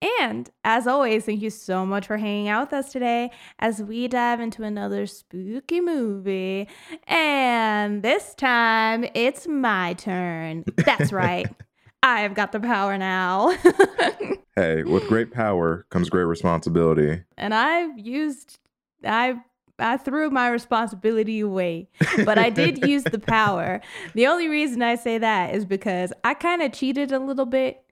And as always, thank you so much for hanging out with us today as we dive into another spooky movie. And this time it's my turn. That's right. I've got the power now. hey, with great power comes great responsibility. And I've used I I threw my responsibility away, but I did use the power. The only reason I say that is because I kind of cheated a little bit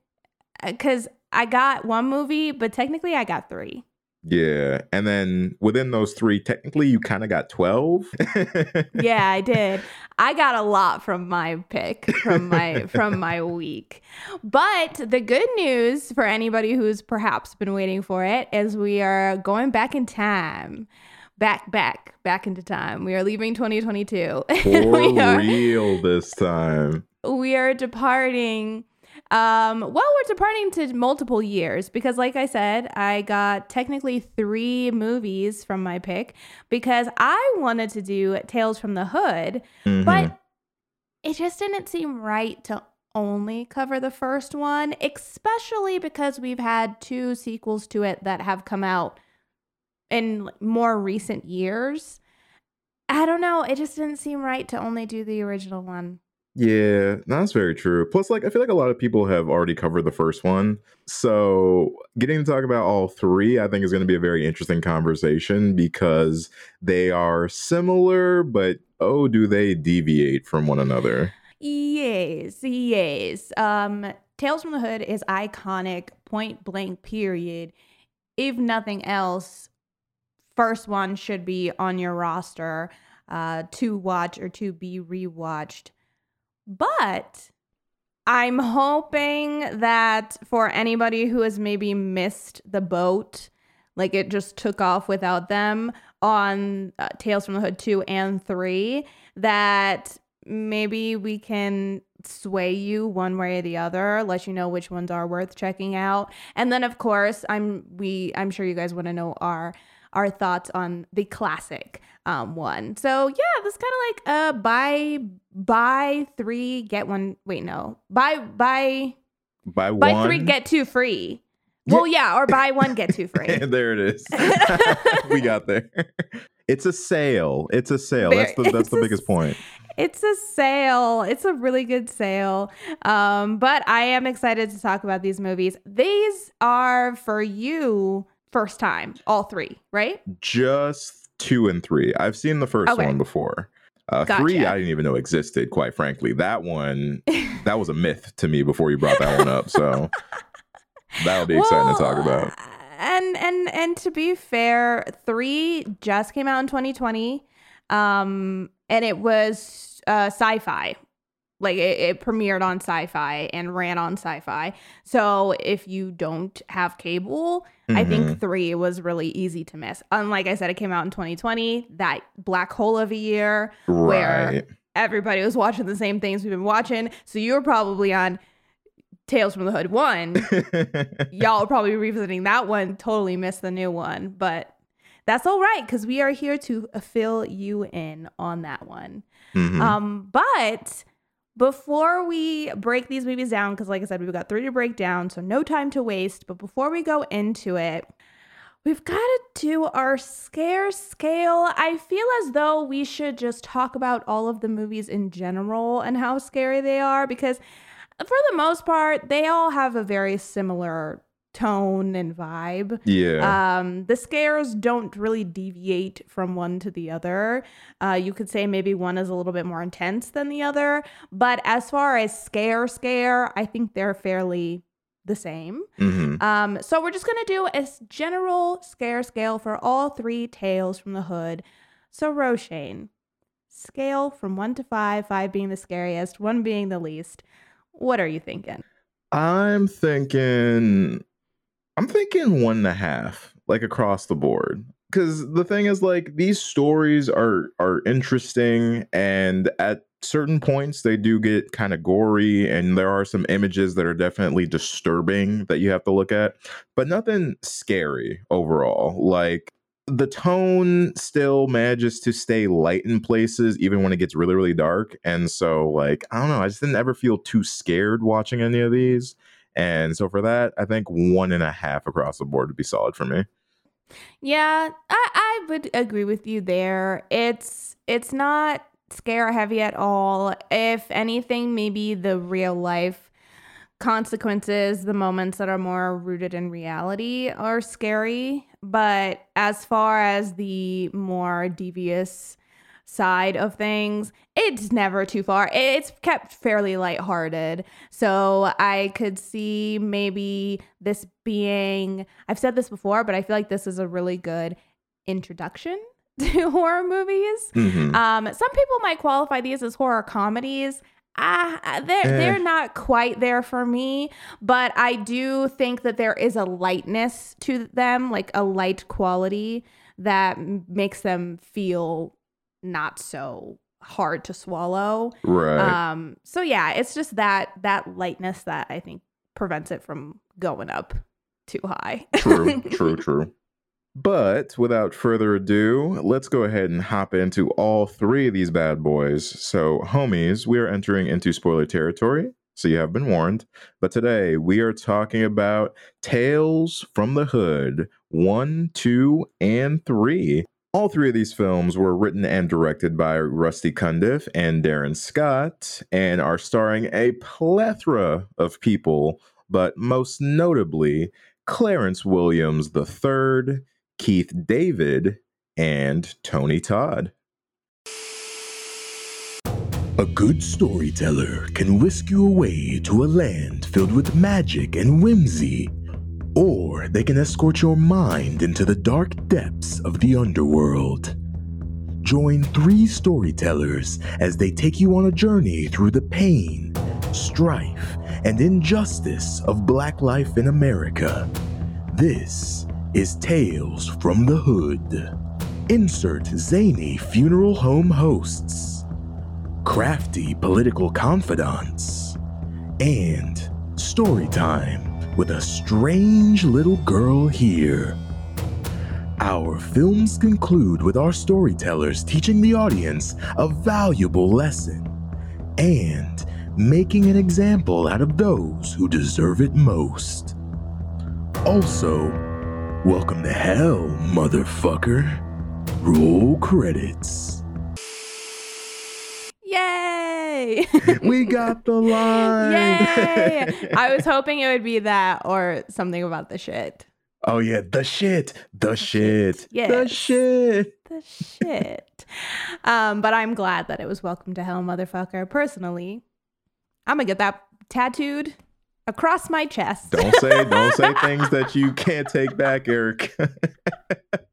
uh, because I got one movie, but technically I got three. Yeah. And then within those three, technically you kind of got 12. yeah, I did. I got a lot from my pick from my from my week. But the good news for anybody who's perhaps been waiting for it is we are going back in time. Back, back, back into time. We are leaving 2022. For we are, real this time. We are departing um, well, we're departing to multiple years because, like I said, I got technically three movies from my pick because I wanted to do Tales from the Hood, mm-hmm. but it just didn't seem right to only cover the first one, especially because we've had two sequels to it that have come out in more recent years. I don't know. It just didn't seem right to only do the original one. Yeah, that's very true. Plus, like, I feel like a lot of people have already covered the first one. So, getting to talk about all three, I think, is going to be a very interesting conversation because they are similar, but oh, do they deviate from one another? Yes, yes. Um, Tales from the Hood is iconic, point blank, period. If nothing else, first one should be on your roster uh, to watch or to be rewatched but I'm hoping that for anybody who has maybe missed the boat, like it just took off without them on uh, Tales from the Hood 2 and 3, that maybe we can sway you one way or the other let you know which ones are worth checking out. And then of course i'm we i'm sure you guys want to know our our thoughts on the classic um, one. So yeah, this kind of like a buy buy three get one. Wait, no, buy buy buy buy one? three get two free. Well, yeah, or buy one get two free. there it is. we got there. It's a sale. It's a sale. Very, that's the that's the biggest point. It's a sale. It's a really good sale. Um, but I am excited to talk about these movies. These are for you first time, all three, right? Just two and three. I've seen the first okay. one before. Uh, gotcha. Three, I didn't even know existed. Quite frankly, that one that was a myth to me before you brought that one up. So that'll be exciting well, to talk about. And and and to be fair, three just came out in 2020, um, and it was uh, Syfy, like it, it, premiered on Syfy and ran on Syfy so if you don't have cable mm-hmm. i think mm-hmm. three was really easy to miss unlike i said it came out in 2020 that black hole of a year right. where everybody was watching the same things we've been watching so you were probably on tales from the hood one y'all are probably revisiting that one totally missed the new one but that's all right because we are here to fill you in on that one mm-hmm. um but before we break these movies down, because like I said, we've got three to break down, so no time to waste. But before we go into it, we've got to do our scare scale. I feel as though we should just talk about all of the movies in general and how scary they are, because for the most part, they all have a very similar tone and vibe. Yeah. Um, the scares don't really deviate from one to the other. Uh, you could say maybe one is a little bit more intense than the other, but as far as scare scare, I think they're fairly the same. Mm-hmm. Um, so we're just gonna do a general scare scale for all three tales from the hood. So Roshane, scale from one to five, five being the scariest, one being the least. What are you thinking? I'm thinking I'm thinking one and a half, like across the board. because the thing is like these stories are are interesting and at certain points they do get kind of gory and there are some images that are definitely disturbing that you have to look at but nothing scary overall like the tone still manages to stay light in places even when it gets really really dark and so like i don't know i just didn't ever feel too scared watching any of these and so for that i think one and a half across the board would be solid for me Yeah, I, I would agree with you there. It's it's not scare heavy at all. If anything, maybe the real life consequences, the moments that are more rooted in reality are scary. But as far as the more devious side of things, it's never too far. It's kept fairly lighthearted. So I could see maybe this being, I've said this before, but I feel like this is a really good introduction to horror movies. Mhm. Um, some people might qualify these as horror comedies. Ah, they're Eh. they're not quite there for me, but I do think that there is a lightness to them, like a light quality that makes them feel not so hard to swallow. right Um, so yeah, it's just that that lightness that I think prevents it from going up too high. True, true, true. But without further ado, let's go ahead and hop into all three of these bad boys. So, homies, we are entering into spoiler territory, so you have been warned. But today we are talking about Tales from the Hood 1, 2, and 3. All three of these films were written and directed by Rusty Cundiff and Darin Scott and are starring a plethora of people, but most notably Clarence Williams III, Keith David, and Tony Todd. A good storyteller can whisk you away to a land filled with magic and whimsy, or they can escort your mind into the dark depths of the underworld. Join three storytellers as they take you on a journey through the pain, strife, and injustice of black life in America. This is Tales from the Hood. Insert zany funeral home hosts crafty political confidants, and story time with a strange little girl here. Our films conclude with our storytellers teaching the audience a valuable lesson and making an example out of those who deserve it most. Also, welcome to hell, motherfucker. Roll credits. Yay! We got the line. Yay! I was hoping it would be that or something about the shit. oh yeah, the shit, the shit, the Yes. shit. The shit. um, but I'm glad that it was Welcome to Hell, motherfucker. Personally, I'm gonna get that tattooed across my chest. Don't say, don't say things that you can't take back, Eric.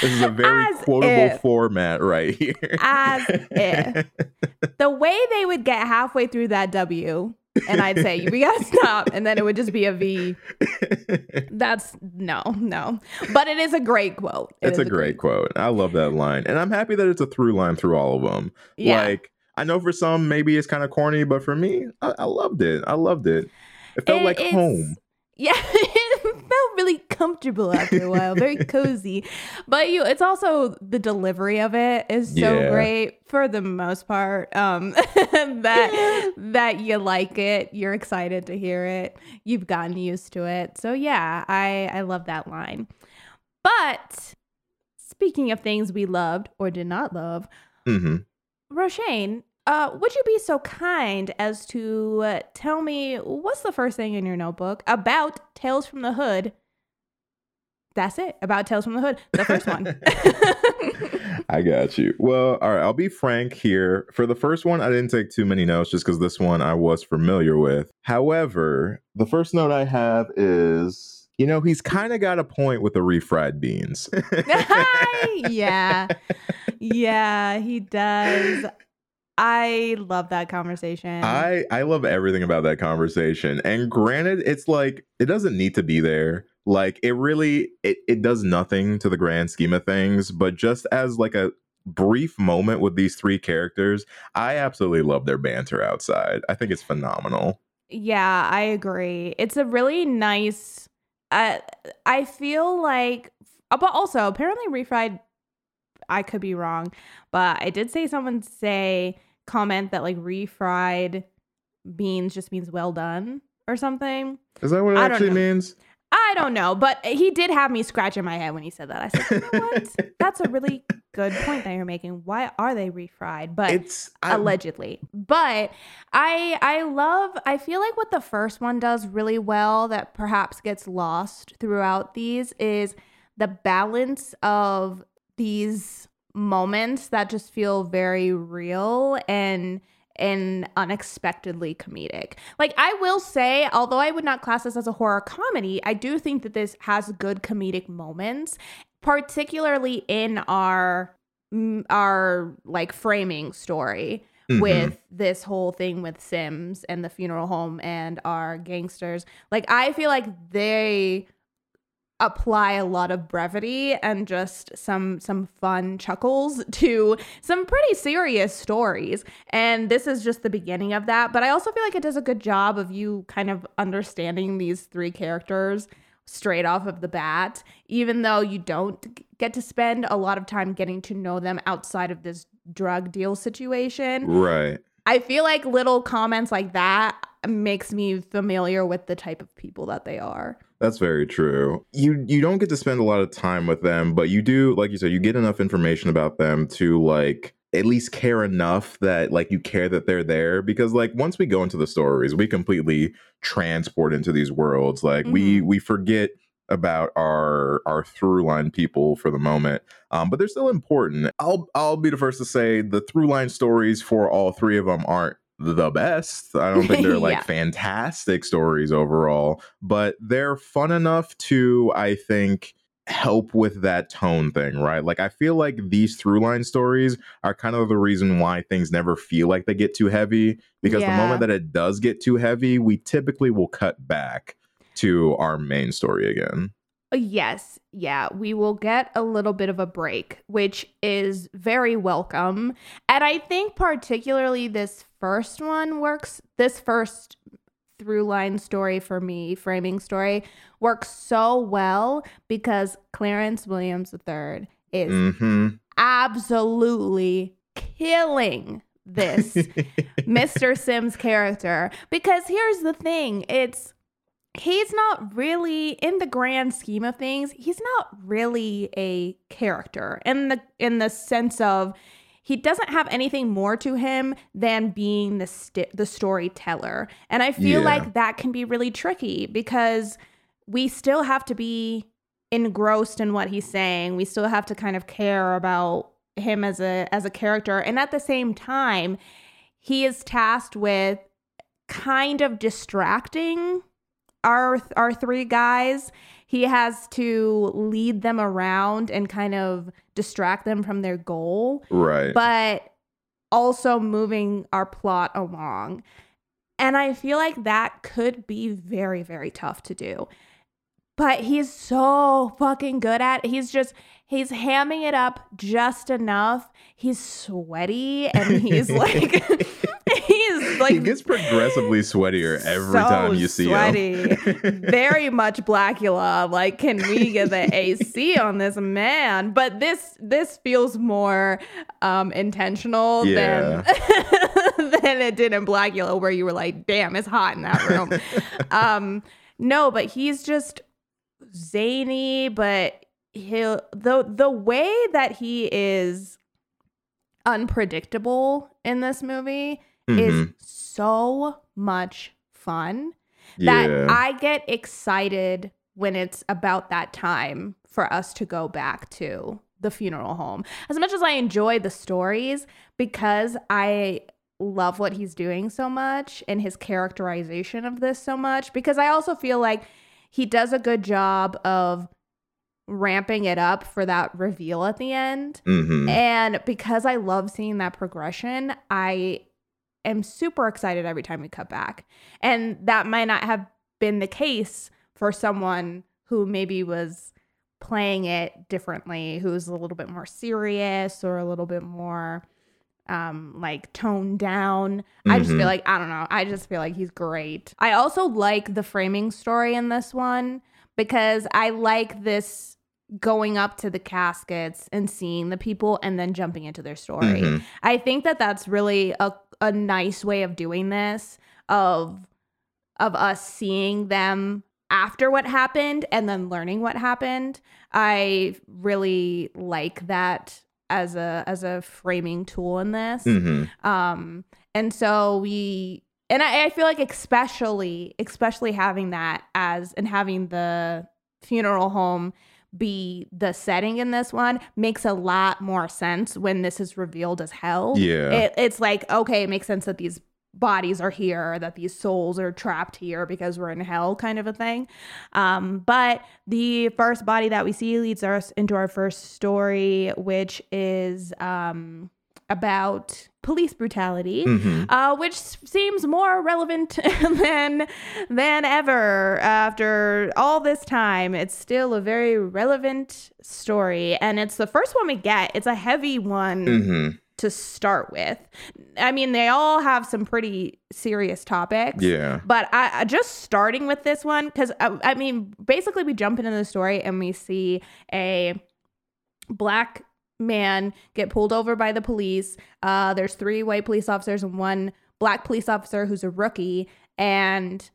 this is a very As quotable if. format right here. As if. the way they would get halfway through that W, and I'd say, we gotta stop, and then it would just be a V. That's no, no. But it is a great quote. It it's is a great quote. I love that line. And I'm happy that it's a through line through all of them. Yeah. Like, I know for some, maybe it's kind of corny, but for me, I, I loved it. I loved it. It felt It- like home. Yeah, it felt really comfortable after a while, very cozy. But you, it's also the delivery of it is so Yeah. great for the most part. Um, that that you like it, you're excited to hear it, you've gotten used to it. So yeah, I I love that line. But speaking of things we loved or did not love, mm-hmm. Roshane, uh, would you be so kind as to uh, tell me what's the first thing in your notebook about Tales from the Hood? That's it. About Tales from the Hood, the first one. I got you. Well, all right, I'll be frank here. For the first one, I didn't take too many notes just because this one I was familiar with. However, the first note I have is, you know, he's kind of got a point with the refried beans. yeah. Yeah, he does. I love that conversation. I I love everything about that conversation. And granted, it's like it doesn't need to be there, Like it really it, it does nothing to the grand scheme of things, but just as like a brief moment with these three characters, I absolutely love their banter outside. I think it's phenomenal. Yeah, I agree. It's a really nice. Uh, I feel like, but also apparently refried. I could be wrong, but I did say someone say comment that like refried beans just means well done or something. Is that what it I actually means? I don't know, but he did have me scratching my head when he said that. I said, you know what? That's a really good point that you're making. Why are they refried? But It's allegedly. But I I love I feel like what the first one does really well that perhaps gets lost throughout these is the balance of these moments that just feel very real and and unexpectedly comedic. Like I will say, although I would not class this as a horror comedy, I do think that this has good comedic moments, particularly in our our like framing story Mhm. with this whole thing with Simms and the funeral home and our gangsters. Like I feel like they apply a lot of brevity and just some some fun chuckles to some pretty serious stories and this is just the beginning of that but i also feel like it does a good job of you kind of understanding these three characters straight off of the bat even though you don't get to spend a lot of time getting to know them outside of this drug deal situation right. I feel like little comments like that makes me familiar with the type of people that they are. That's very true. You you don't get to spend a lot of time with them, but you do, like you said, you get enough information about them to like at least care enough that like you care that they're there because like once we go into the stories, we completely transport into these worlds. Like we Mhm. we forget about our our through line people for the moment. Um, but they're still important. I'll I'll be the first to say the through line stories for all three of them aren't the best. I don't think they're like Yeah. fantastic stories overall, but they're fun enough to I think help with that tone thing, right? Like I feel like these through line stories are kind of the reason why things never feel like they get too heavy because the moment that it does get too heavy, we typically will cut back to our main story again. Uh, Yes, yeah, we will get a little bit of a break, which is very welcome. And I think particularly this first one works, this first through line story for me, framing story, works so well because Clarence Williams III is Mm-hmm. absolutely killing this Mr. Simms character because here's the thing it's he's not really in the grand scheme of things he's not really a character in the in the sense of he doesn't have anything more to him than being the st- the storyteller. And i feel Yeah. like that can be really tricky because we still have to be engrossed in what he's saying. We still have to kind of care about him as a as a character. And at the same time he is tasked with kind of distracting our our three guys he has to lead them around and kind of distract them from their goal Right. but also moving our plot along and i feel like that could be very very tough to do but he's so fucking good at it. he's just he's hamming it up just enough he's sweaty and he's like he's like he gets progressively sweatier every so time you see sweaty. him. very much Blacula. Like, can we get the AC on this man? But this this feels more um intentional Yeah. than than it did in Blacula, where you were like, damn, it's hot in that room. um, no, but he's just zany, but he'll the the way that he is unpredictable in this movie is Mhm. so much fun that yeah. I get excited when it's about that time for us to go back to the funeral home. As much as I enjoy the stories, because I love what he's doing so much and his characterization of this so much, because I also feel like he does a good job of ramping it up for that reveal at the end. Mhm. And because I love seeing that progression, I am super excited every time we cut back. And that might not have been the case for someone who maybe was playing it differently, who's a little bit more serious or a little bit more um like toned down. I just feel like I don't know. I just feel like he's great. I also like the framing story in this one because I like this going up to the caskets and seeing the people and then jumping into their story. Mhm. I think that that's really a a nice way of doing this of of us seeing them after what happened and then learning what happened. I really like that as a as a framing tool in this. Mhm. Um, and so we, and I, I feel like especially, especially having that as and having the funeral home be the setting in this one makes a lot more sense when this is revealed as hell. Yeah. It, it's like, okay, it makes sense that these bodies are here, that these souls are trapped here because we're in hell, kind of a thing. Um, but the first body that we see leads us into our first story, which is um, about police brutality. Mhm. Uh, which seems more relevant than than ever after all this time. It's still a very relevant story, and it's the first one we get. It's a heavy one Mhm. to start with. I mean, they all have some pretty serious topics. Yeah. But I, I just starting with this one because I, I mean, basically, we jump into the story and we see a black man get pulled over by the police. Uh, there's three white police officers and one black police officer who's a rookie. And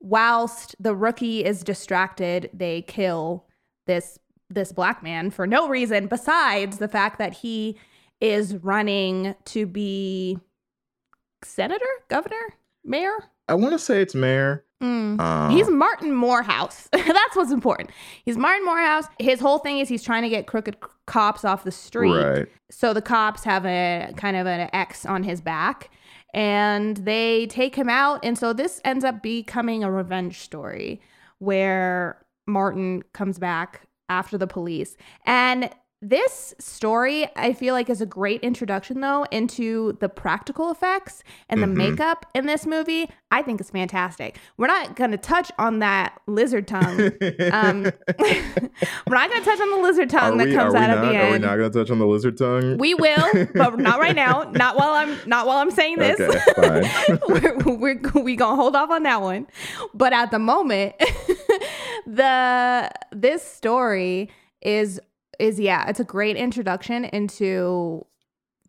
whilst the rookie is distracted, they kill this this black man for no reason besides the fact that he is running to be senator, governor, mayor. I want to say it's Mayor. Mm. Uh, He's Martin Moorehouse. That's what's important. He's Martin Moorehouse. His whole thing is he's trying to get crooked c- cops off the street. right. So the cops have a kind of an X on his back and they take him out. And so this ends up becoming a revenge story where Martin comes back after the police. And this story, I feel like, is a great introduction, though, into the practical effects and the Mhm. makeup in this movie. I think it's fantastic. We're not going to touch on that lizard tongue. Um, we're not going to touch on the lizard tongue are that we, comes out not, at the end. Are we not going to touch on the lizard tongue? We will, but not right now. Not while I'm not while I'm saying this. Okay, fine. we're, we're we gonna hold off on that one. But at the moment, the this story is is yeah, it's a great introduction into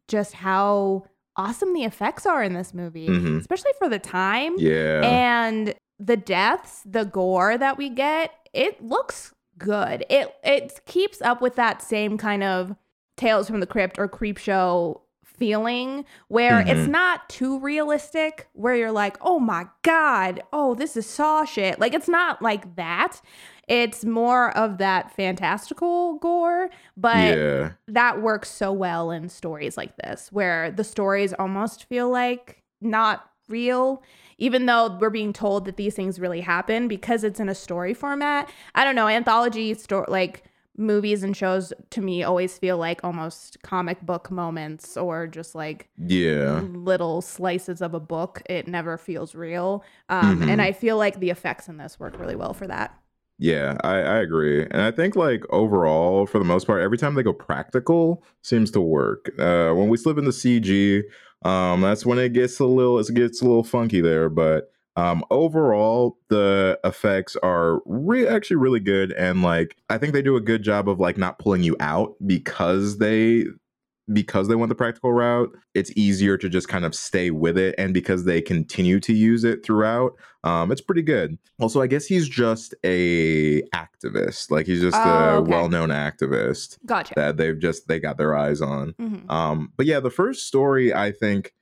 just how awesome the effects are in this movie, Mhm. especially for the time. yeah. And the deaths, the gore that we get, it looks good. It it keeps up with that same kind of Tales from the Crypt or Creepshow feeling where it's Mhm. not too realistic where you're like, "Oh my god, oh this is saw shit." Like it's not like that. It's more of that fantastical gore, but yeah. that works so well in stories like this where the stories almost feel like not real even though we're being told that these things really happen because it's in a story format i don't know anthology story like movies and shows to me always feel like almost comic book moments or just like Yeah. little slices of a book it never feels real um, Mhm. and i feel like the effects in this work really well for that Yeah, I, I agree. And I think like overall, for the most part, every time they go practical seems to work. Uh when we slip into CG, um, that's when it gets a little it gets a little funky there. But um overall the effects are re- actually really good and like I think they do a good job of like not pulling you out because they because they went the practical route, it's easier to just kind of stay with it. And because they continue to use it throughout, um, it's pretty good. Also, I guess he's just a activist. Like he's just Oh, a okay. well-known activist gotcha that they've just they got their eyes on. Mhm. Um, but yeah, the first story I think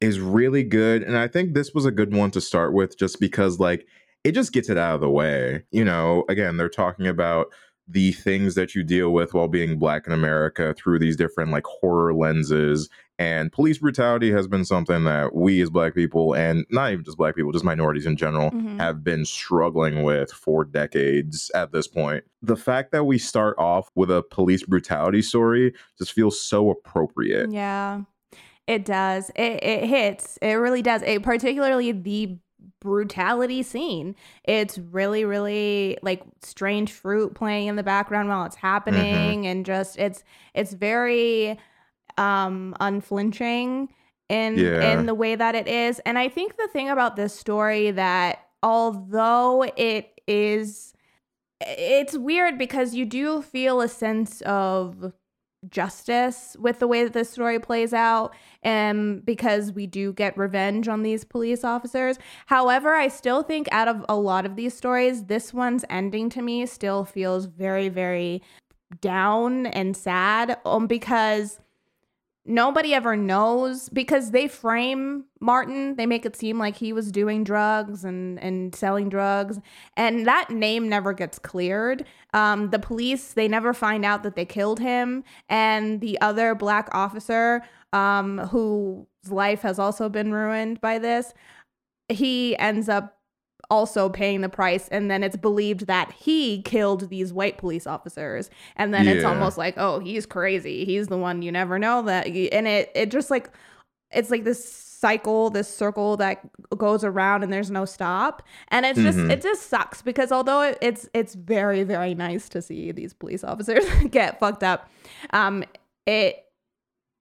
is really good, and I think this was a good one to start with, just because like it just gets it out of the way. You know, again, they're talking about the things that you deal with while being black in America through these different like horror lenses. And police brutality has been something that we as black people, and not even just black people, just minorities in general, Mhm. have been struggling with for decades at this point. The fact that we start off with a police brutality story just feels so appropriate. Yeah, it does. It it hits. It really does. It particularly the brutality scene. It's really, really like strange fruit playing in the background while it's happening, mm-hmm. and just it's it's very um unflinching in yeah. in the way that it is. And I think the thing about this story that although it is it's weird because you do feel a sense of justice with the way that this story plays out and because we do get revenge on these police officers. However, I still think out of a lot of these stories, this one's ending to me still feels very very down and sad um, because nobody ever knows because they frame Martin. They make it seem like he was doing drugs and and selling drugs, and that name never gets cleared. Um, the police they never find out that they killed him, and the other black officer um, whose life has also been ruined by this. He ends up also paying the price and then it's believed that he killed these white police officers and then yeah. it's almost like oh he's crazy he's the one you never know that and it it just like it's like this cycle this circle that goes around and there's no stop and it's just mm-hmm. it just sucks because although it's it's very very nice to see these police officers get fucked up um it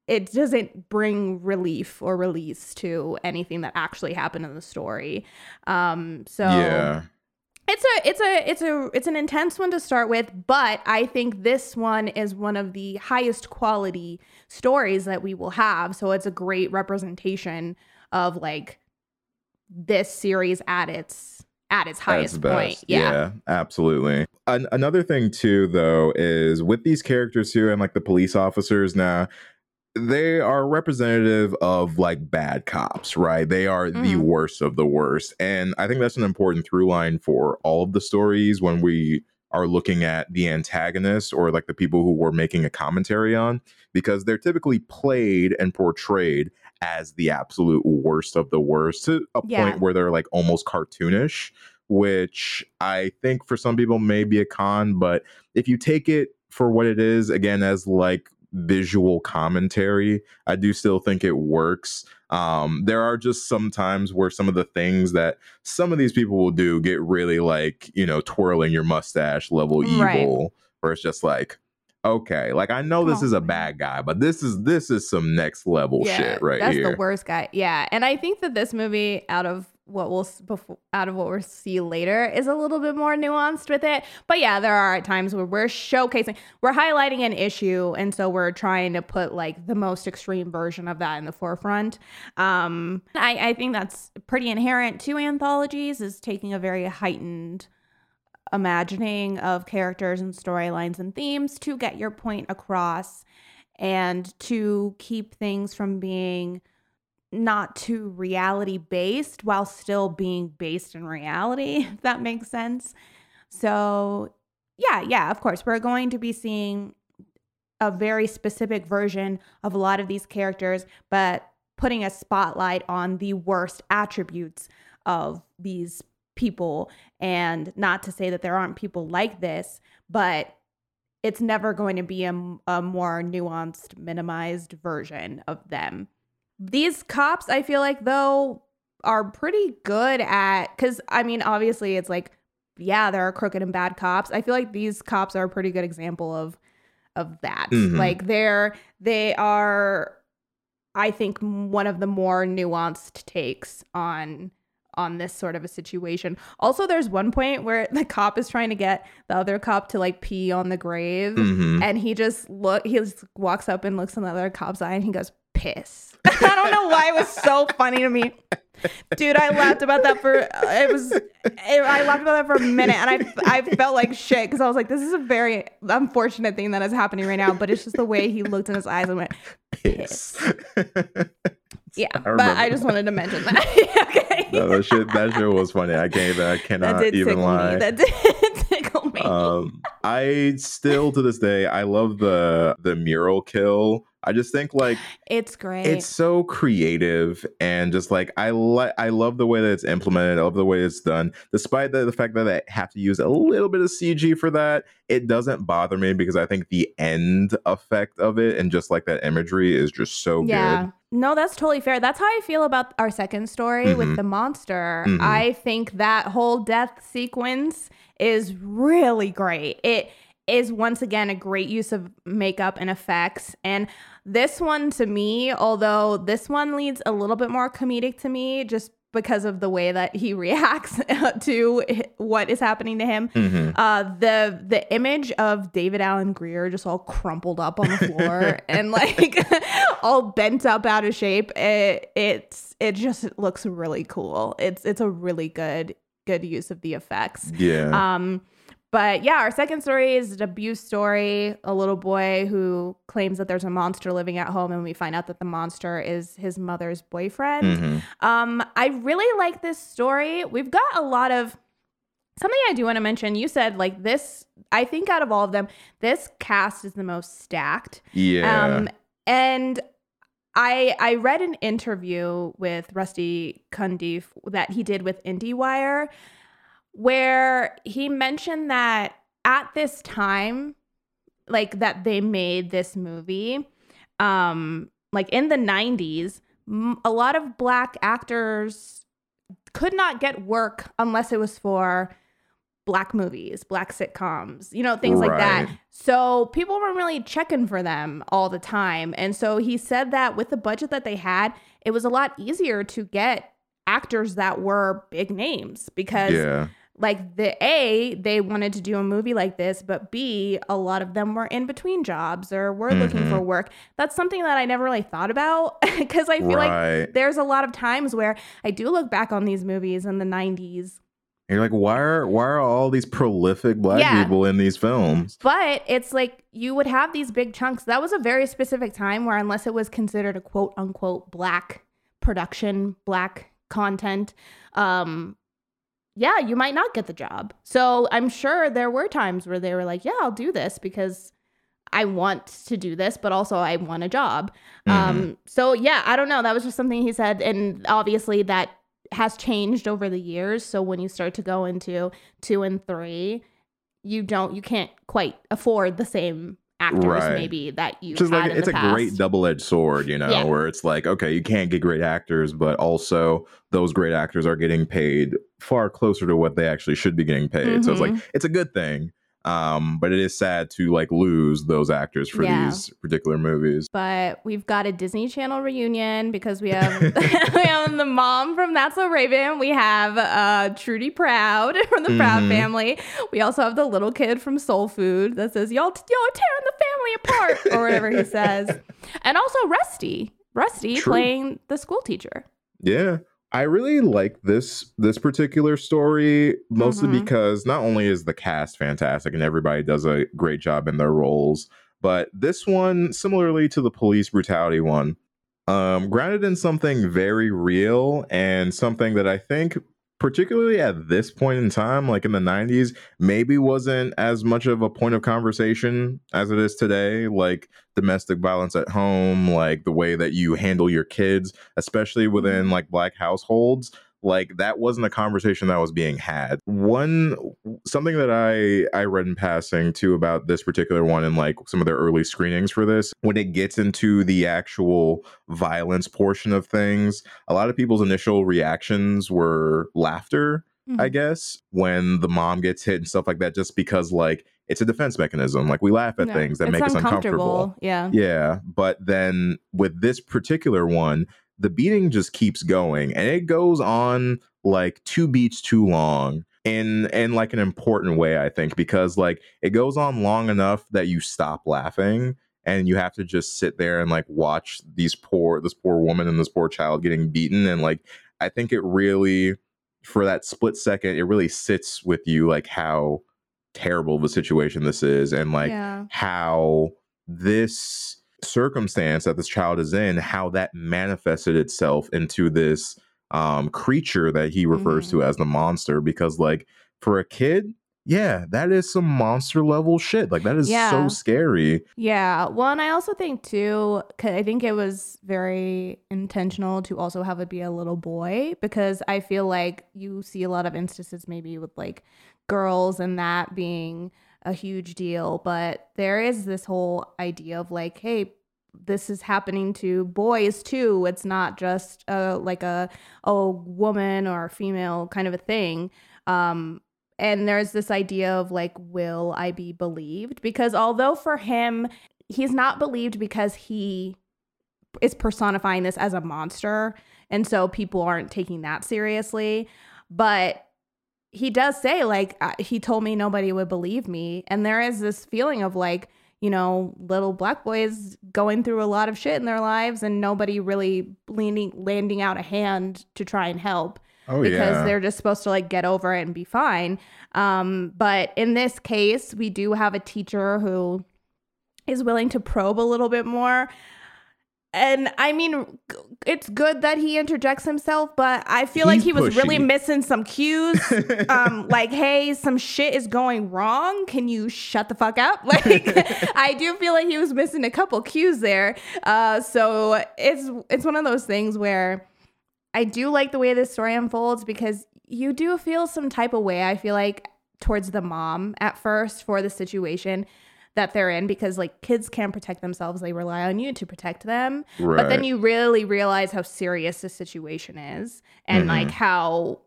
it doesn't bring relief or release to anything that actually happened in the story. Um, so yeah. It's a it's a it's a it's an intense one to start with, but I think this one is one of the highest quality stories that we will have. So it's a great representation of like this series at its at its highest point. Yeah. yeah, absolutely. An- another thing too, though, is with these characters too, and like the police officers now they are representative of like bad cops, right? They are mm. the worst of the worst. And I think that's an important through line for all of the stories when we are looking at the antagonists or like the people who we're making a commentary on, because they're typically played and portrayed as the absolute worst of the worst to a yeah. point where they're like almost cartoonish, which I think for some people may be a con. But if you take it for what it is, again, as like visual commentary, I do still think it works. Um, there are just some times where some of the things that some of these people will do get really like, you know, twirling your mustache level evil, right. where it's just like, okay, like I know this is a bad guy, but this is this is some next level yeah, shit right that's here. That's the worst guy. Yeah. And I think that this movie, out of what we'll out of what we'll see later is a little bit more nuanced with it. But yeah, there are times where we're showcasing, we're highlighting an issue, and so we're trying to put like the most extreme version of that in the forefront. Um, I, I think that's pretty inherent to anthologies, is taking a very heightened imagining of characters and storylines and themes to get your point across and to keep things from being not too reality based while still being based in reality, if that makes sense. So, yeah, yeah, of course, we're going to be seeing a very specific version of a lot of these characters, but putting a spotlight on the worst attributes of these people. And not to say that there aren't people like this, but it's never going to be a, a more nuanced, minimized version of them. These cops, I feel like, though, are pretty good at, because I mean, obviously, it's like, yeah, there are crooked and bad cops. I feel like these cops are a pretty good example of of that. Mm-hmm. Like they're they are I think one of the more nuanced takes on on this sort of a situation. Also, there's one point where the cop is trying to get the other cop to like pee on the grave, mm-hmm. and he just look he just walks up and looks in the other cop's eye, and he goes piss. I don't know why it was so funny to me. Dude, I laughed about that for it was it, I laughed about that for a minute and I I felt like shit because I was like this is a very unfortunate thing that is happening right now but it's just the way he looked in his eyes and went piss. yeah, I but I just wanted to mention that. okay. No, that shit that shit was funny. I can't even I cannot even lie. Me. That did tickle me. Um I still to this day I love the the mural kill I just think like It's great. it's so creative and just like I like I love the way that it's implemented. I love the way it's done. Despite the, the fact that I have to use a little bit of CG for that, it doesn't bother me because I think the end effect of it and just like that imagery is just so good. yeah. good. No, that's totally fair. That's how I feel about our second story Mhm. with the monster. Mhm. I think that whole death sequence is really great. It is once again a great use of makeup and effects. And this one to me, although this one leads a little bit more comedic to me just because of the way that he reacts to what is happening to him. Mhm. Uh, the the image of David Alan Grier just all crumpled up on the floor and like all bent up out of shape. It it's it just looks really cool. It's it's a really good good use of the effects. Yeah. Um, but yeah, our second story is an abuse story. A little boy who claims that there's a monster living at home, and we find out that the monster is his mother's boyfriend. Mhm. Um, I really like this story. We've got a lot of something I do want to mention. You said like this. I think out of all of them, this cast is the most stacked. Yeah. Um, and I I read an interview with Rusty Cundiff that he did with IndieWire, where he mentioned that at this time, like that they made this movie, um, like in the '90s, m- a lot of black actors could not get work unless it was for black movies, black sitcoms, you know, things like that. So people weren't really checking for them all the time. And so he said that with the budget that they had, it was a lot easier to get actors that were big names because yeah. Like the A, they wanted to do a movie like this, but B, a lot of them were in between jobs or were looking Mhm. for work. That's something that I never really thought about because I feel like there's a lot of times where I do look back on these movies in the 90s You're like, why are why are all these prolific black Yeah. people in these films? But it's like you would have these big chunks. That was a very specific time where, unless it was considered a quote unquote black production, black content, um, yeah, you might not get the job. So I'm sure there were times where they were like, yeah, I'll do this because I want to do this, but also I want a job. Um, so yeah, I don't know. That was just something he said. And obviously that has changed over the years. So when you start to go into two and three, you don't, you can't quite afford the same actors Right. maybe that you Just like it's a great double-edged sword, you know, Yeah. where it's like, okay, you can't get great actors, but also those great actors are getting paid far closer to what they actually should be getting paid. So it's like Mm-hmm. it's a good thing. Um, but it is sad to like lose those actors for Yeah. these particular movies. but we've got a Disney Channel reunion because we have we have the mom from That's So Raven. We have uh, Trudy Proud from the Proud Mhm. family. We also have the little kid from Soul Food that says y'all y'all tearing the family apart or whatever he says, and also Rusty Rusty True. playing the school teacher. Yeah. I really like this this particular story mostly Mhm. because not only is the cast fantastic and everybody does a great job in their roles, but this one similarly to the police brutality one, um grounded in something very real and something that I think particularly at this point in time like in the 90s maybe wasn't as much of a point of conversation as it is today like domestic violence at home like the way that you handle your kids especially within mm-hmm. like black households like that wasn't a conversation that was being had one something that i i read in passing too about this particular one and like some of their early screenings for this when it gets into the actual violence portion of things a lot of people's initial reactions were laughter I Mhm. guess, when the mom gets hit and stuff like that, just because like it's a defense mechanism. Like we laugh at things that make us uncomfortable. Yeah. Yeah. But then with this particular one, the beating just keeps going and it goes on like two beats too long in in like an important way, I think, because like it goes on long enough that you stop laughing and you have to just sit there and like watch these poor this poor woman and this poor child getting beaten and like I think it really for that split second it really sits with you like how terrible of a situation this is and like yeah. how this circumstance that this child is in how that manifested itself into this um creature that he refers to as the monster because like for a kid yeah, that is some monster level shit. Like that is Yeah. so scary. Yeah. Well, and I also think too, 'cause I think it was very intentional to also have it be a little boy because I feel like you see a lot of instances maybe with like girls and that being a huge deal, but there is this whole idea of like, hey, this is happening to boys too. It's not just a like a a woman or a female kind of a thing. Um, and there's this idea of like will i be believed because although for him he's not believed because he is personifying this as a monster and so people aren't taking that seriously but he does say like uh, he told me nobody would believe me and there is this feeling of like you know little black boys going through a lot of shit in their lives and nobody really leaning landing out a hand to try and help Oh because they're just supposed to like get over it and be fine. Um, but in this case, we do have a teacher who is willing to probe a little bit more. And I mean, it's good that he interjects himself, but I feel like he was really missing some cues. um, like, hey, some shit is going wrong. Can you shut the fuck up? Like, I do feel like he was missing a couple cues there. Uh, so it's it's one of those things where I do like the way this story unfolds because you do feel some type of way. I feel like towards the mom at first for the situation that they're in because like kids can't protect themselves. They rely on you to protect them. But then you really realize how serious the situation is and Mhm. like how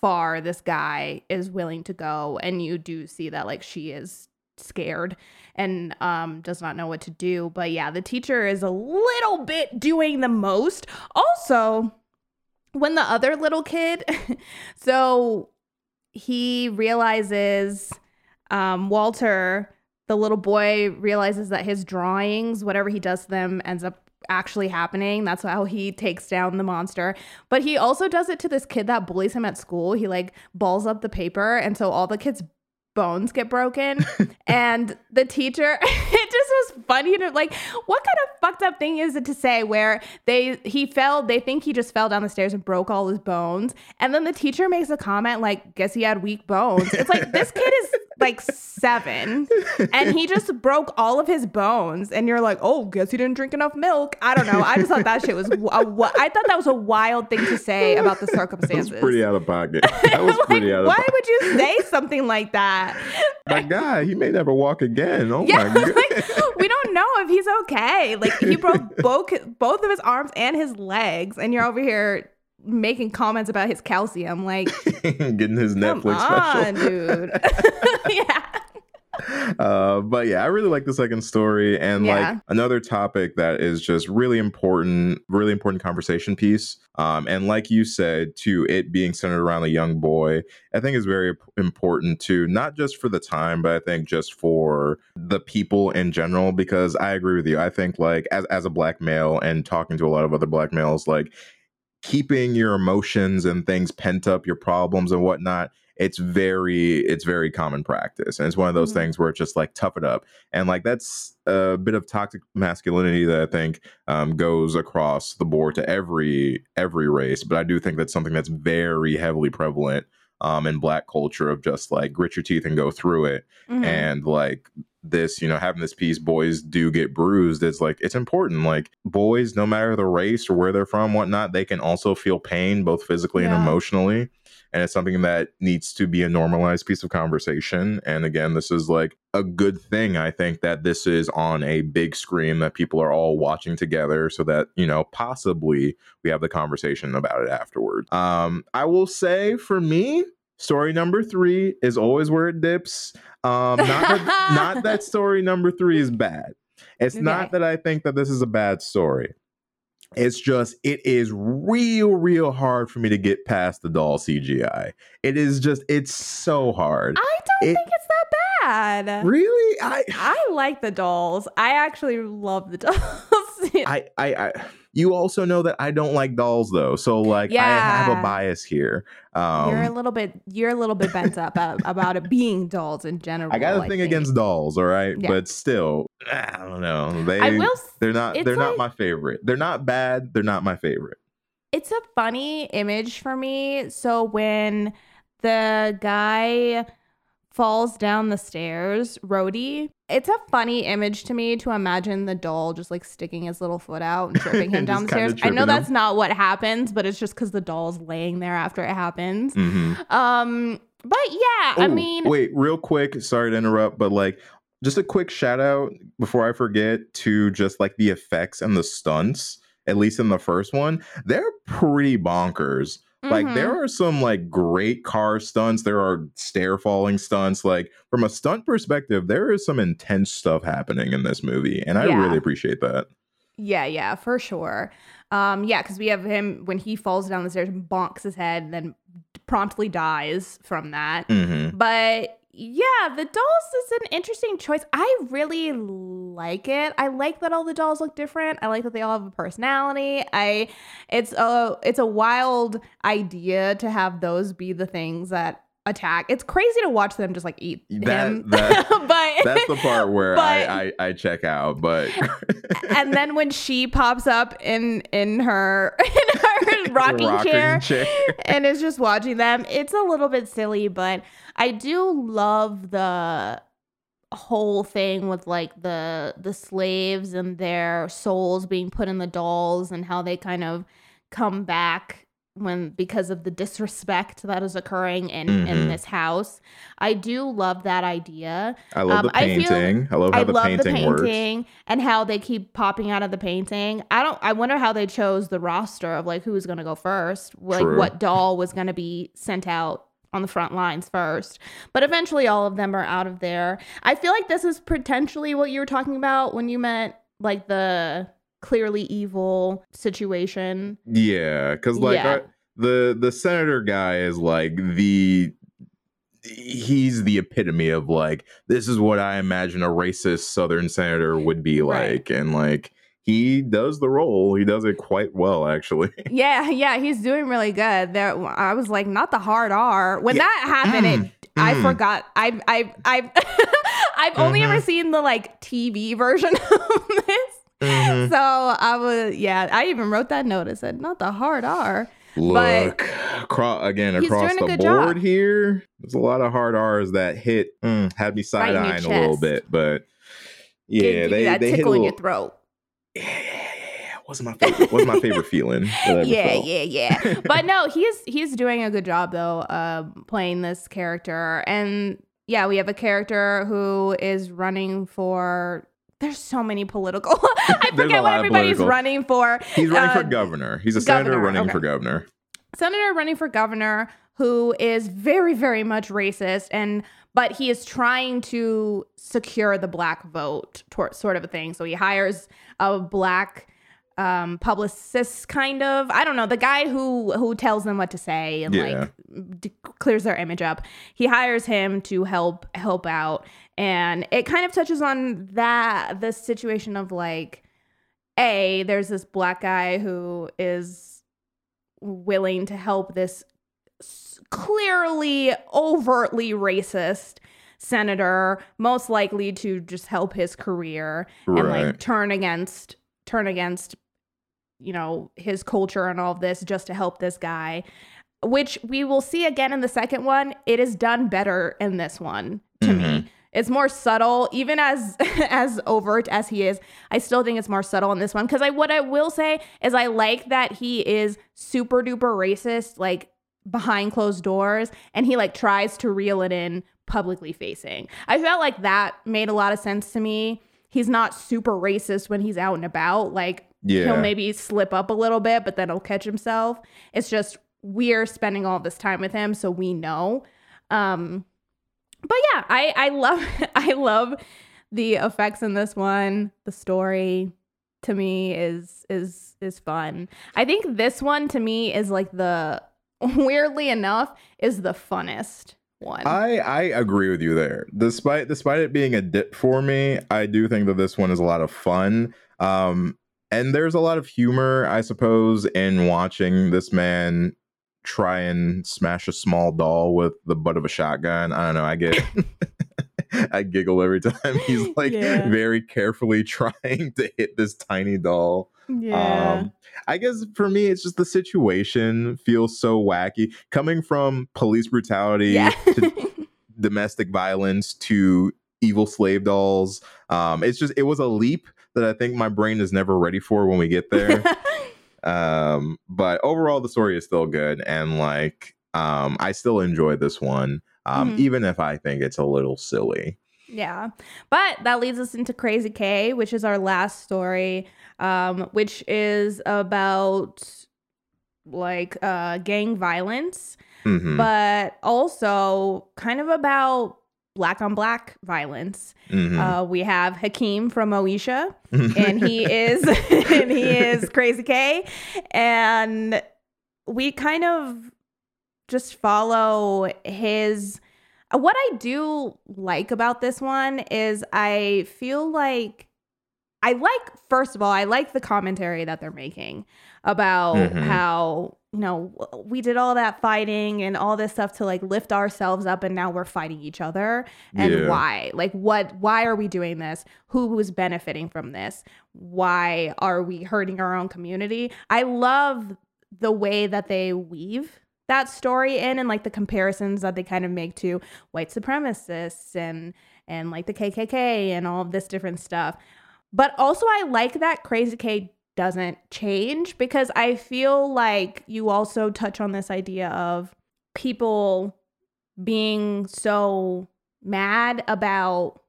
far this guy is willing to go. And you do see that like she is scared and um does not know what to do. But yeah the teacher is a little bit doing the most. Also when the other little kid so he realizes um walter the little boy realizes that his drawings whatever he does to them ends up actually happening. That's how he takes down the monster. But he also does it to this kid that bullies him at school. He like balls up the paper. And so all the kids bones get broken. And the teacher it just was funny to like what kind of fucked up thing is it to say where they he fell they think he just fell down the stairs and broke all his bones? And then the teacher makes a comment like guess he had weak bones. It's like this kid is like seven and he just broke all of his bones. And you're like oh guess he didn't drink enough milk. I don't know. I just thought that shit was a, i thought that was a wild thing to say about the circumstances was pretty out of pocket. That was like, pretty out of why pocket. would you say something like that? That guy, he may never walk again. Oh yeah, my god. like, we don't know if he's okay. Like he broke both both of his arms and his legs, and you're over here making comments about his calcium. Like, Getting his come Netflix on, special. dude. yeah. Uh, but yeah, I really like the second story and Yeah. like another topic that is just really important, really important conversation piece. Um, and like you said, to it being centered around a young boy, I think is very important too, not just for the time, but I think just for the people in general. Because I agree with you. I think like as as a black male and talking to a lot of other black males, like keeping your emotions and things pent up, your problems and whatnot, it's very it's very common practice. And it's one of those Mhm. things where it's just like tough it up. And like that's a bit of toxic masculinity that I think um, goes across the board to every every race. But I do think that's something that's very heavily prevalent um, in black culture of just like grit your teeth and go through it Mhm. and like this you know having this piece boys do get bruised it's like it's important like boys no matter the race or where they're from whatnot they can also feel pain both physically and emotionally and it's something that needs to be a normalized piece of conversation. And again this is like a good thing i think that this is on a big screen that people are all watching together so that you know possibly we have the conversation about it afterward. Um i will say for me story number three is always where it dips. Um not that, not that story number three is bad. It's Okay. not that i think that this is a bad story it's just it is real real hard for me to get past the doll cgi it is just it's so hard I don't It- think it's that bad. really i I like the dolls. I actually love the dolls. I, I, I, you also know that I don't like dolls though, so like I have a bias here. Um, you're a little bit you're a little bit bent up about, it being dolls in general. I got a thing think. against dolls, all right, Yeah. but still, I don't know. They, I will, they're not, they're not my favorite. They're not bad. They're not my favorite. It's a funny image for me. So when the guy falls down the stairs, Rhodey, it's a funny image to me to imagine the doll just like sticking his little foot out and tripping him down the stairs. I know him. that's not what happens, but it's just because the doll's laying there after it happens. Mhm. Um, but yeah, I Oh, mean, wait, real quick. Sorry to interrupt, but like, just a quick shout out before I forget to just like the effects and the stunts. At least in the first one, they're pretty bonkers. Like mhm. there are some like great car stunts. There are stair falling stunts. Like from a stunt perspective, there is some intense stuff happening in this movie, and I Yeah. really appreciate that. Yeah, yeah, for sure. Um, yeah, because we have him when he falls down the stairs and bonks his head, and then promptly dies from that. hmm But yeah, the dolls is an interesting choice. I really like it. I like that all the dolls look different. I like that they all have a personality. I it's a it's a wild idea to have those be the things that attack. It's crazy to watch them just like eat That- him. that- but That's the part where But- I, I I check out. But and then when she pops up in in her in her rocking, chair, and is just watching them, it's a little bit silly, but I do love the whole thing with like the the slaves and their souls being put in the dolls and how they kind of come back when because of the disrespect that is occurring in in Mhm. this house. I do love that idea. I love Um, the I feel- painting. I, love how I the love painting, the works. and how they keep popping out of the painting. I don't. I wonder how they chose the roster of like who was going to go first, like True. what doll was going to be sent out on the front lines first. But eventually, all of them are out of there. I feel like this is potentially what you were talking about when you meant like the clearly evil situation. Yeah, because like Yeah. the the senator guy is like the he's the epitome of like this is what I imagine a racist Southern senator would be Right. like, and like he does the role. He does it quite well, actually. Yeah, yeah, he's doing really good. There, I was like, not the hard R. When Yeah, that happened, mm, it I mm. forgot. I I I I've only ever Mhm. seen the like TV version of this. Mhm. So I was yeah, I even wrote that note. I said, not the hard R. Look, acro- again across the board job. here. There's a lot of hard R's that hit mm, had me side your eyeing a little bit, but yeah, you they that they hit a tickle in your throat. Yeah, yeah, yeah, yeah. Wasn't my favorite. wasn't my favorite feeling. that I ever yeah, felt. yeah, yeah. But no, he's he's doing a good job though, um, playing this character. And yeah, we have a character who is running for. There's so many political. I forget what everybody's political. running for. He's running Uh, for governor. He's a senator running okay. for governor. senator running for governor who is very very much racist and but he is trying to secure the black vote tor- sort of a thing so he hires a black um publicist kind of i don't know the guy who who tells them what to say and Yeah. like d- clears their image up he hires him to help help out and it kind of touches on that the situation of like a there's this black guy who is willing to help this clearly overtly racist senator most likely to just help his career and like turn against turn against you know his culture and all of this just to help this guy which we will see again in the second one. It is done better in this one to me. Mhm. It's more subtle. Even as as overt as he is i still think it's more subtle in this one. Because i what i will say is i like that he is super duper racist like behind closed doors and he like tries to reel it in publicly facing. I felt like that made a lot of sense to me. He's not super racist when he's out and about. Like Yeah. he'll maybe slip up a little bit but then he'll catch himself. It's just we're spending all this time with him so we know. Um but yeah i i love i love the effects in this one the story to me is is is fun i think this one to me is like the weirdly enough is the funnest one I I agree with you there. Despite despite it being a dip for me, I do think that this one is a lot of fun. Um, and there's a lot of humor, I suppose, in watching this man try and smash a small doll with the butt of a shotgun. I don't know. I get. I giggle every time he's like Yeah. very carefully trying to hit this tiny doll. yeah Um, I guess for me, it's just the situation feels so wacky. Coming from police brutality yeah to domestic violence to evil slave dolls. Um, it's just it was a leap that I think my brain is never ready for when we get there. Um, but overall, the story is still good, and like um, I still enjoy this one, um, Mhm. even if I think it's a little silly. Yeah. But that leads us into Crazy K, which is our last story, um, which is about like uh gang violence, Mhm. but also kind of about black on black violence. Mhm. Uh we have Hakeem from Moesha and he is and he is Crazy K and we kind of just follow his uh, what I do like about this one is I feel like I like first of all I like the commentary that they're making about Mhm. how you know we did all that fighting and all this stuff to like lift ourselves up and now we're fighting each other. And Yeah. why? Like what why are we doing this? Who is benefiting from this? Why are we hurting our own community? I love the way that they weave that story in and like the comparisons that they kind of make to white supremacists and and like the kkk and all of this different stuff. But also i like that crazy k doesn't change because i feel like you also touch on this idea of people being so mad about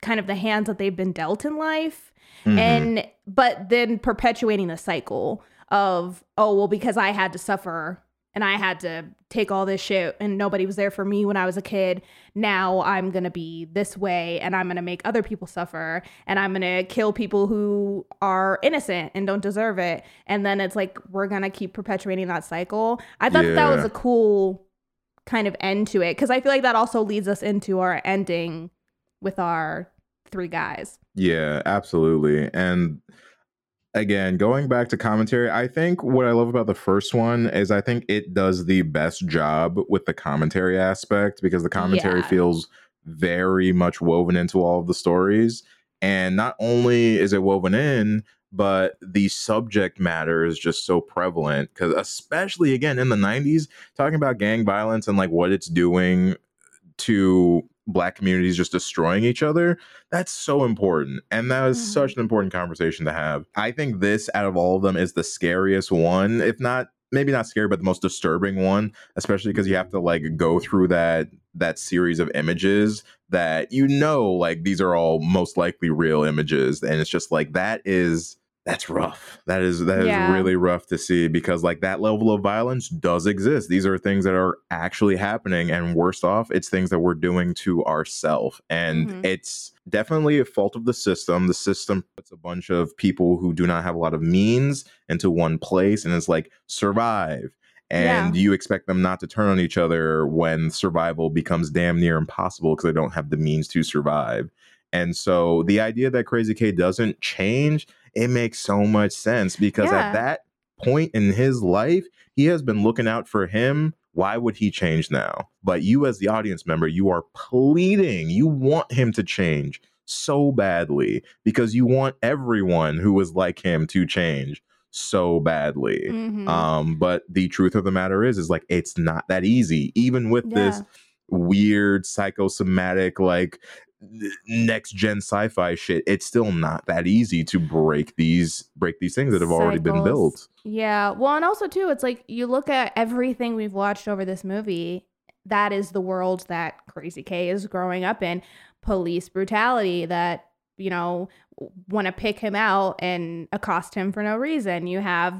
kind of the hands that they've been dealt in life Mhm. and but then perpetuating the cycle of oh well because i had to suffer and i had to take all this shit and nobody was there for me when i was a kid. Now i'm gonna be this way and i'm gonna make other people suffer and i'm gonna kill people who are innocent and don't deserve it. And then it's like we're gonna keep perpetuating that cycle. I thought that, that was a cool kind of end to it because i feel like that also leads us into our ending with our three guys. Yeah, absolutely. And again, going back to commentary, I think what I love about the first one is I think it does the best job with the commentary aspect because the commentary Yeah. feels very much woven into all of the stories. And not only is it woven in, but the subject matter is just so prevalent because especially again in the 90s talking about gang violence and like what it's doing to black communities just destroying each other that's so important and that was Mhm. such an important conversation to have i think this out of all of them is the scariest one if not maybe not scary but the most disturbing one especially because you have to like go through that that series of images that you know like these are all most likely real images and it's just like that is that's rough. That is that is Yeah. really rough to see because like that level of violence does exist. These are things that are actually happening and worst off it's things that we're doing to ourselves and Mhm. it's definitely a fault of the system. The system puts a bunch of people who do not have a lot of means into one place and it's like survive. And you expect them not to turn on each other when survival becomes damn near impossible because they don't have the means to survive. And so the idea that crazy k doesn't change it makes so much sense because Yeah. at that point in his life he has been looking out for him. Why would he change now? But you as the audience member you are pleading. You want him to change so badly because you want everyone who is like him to change so badly. Mhm. um but the truth of the matter is is like it's not that easy. Even with this weird psychosomatic like next gen sci-fi shit it's still not that easy to break these break these things that have already been built Yeah. Well, and also too, it's like you look at everything we've watched over this movie. That is the world that Crazy K is growing up in. Police brutality that you know want to pick him out and accost him for no reason. You have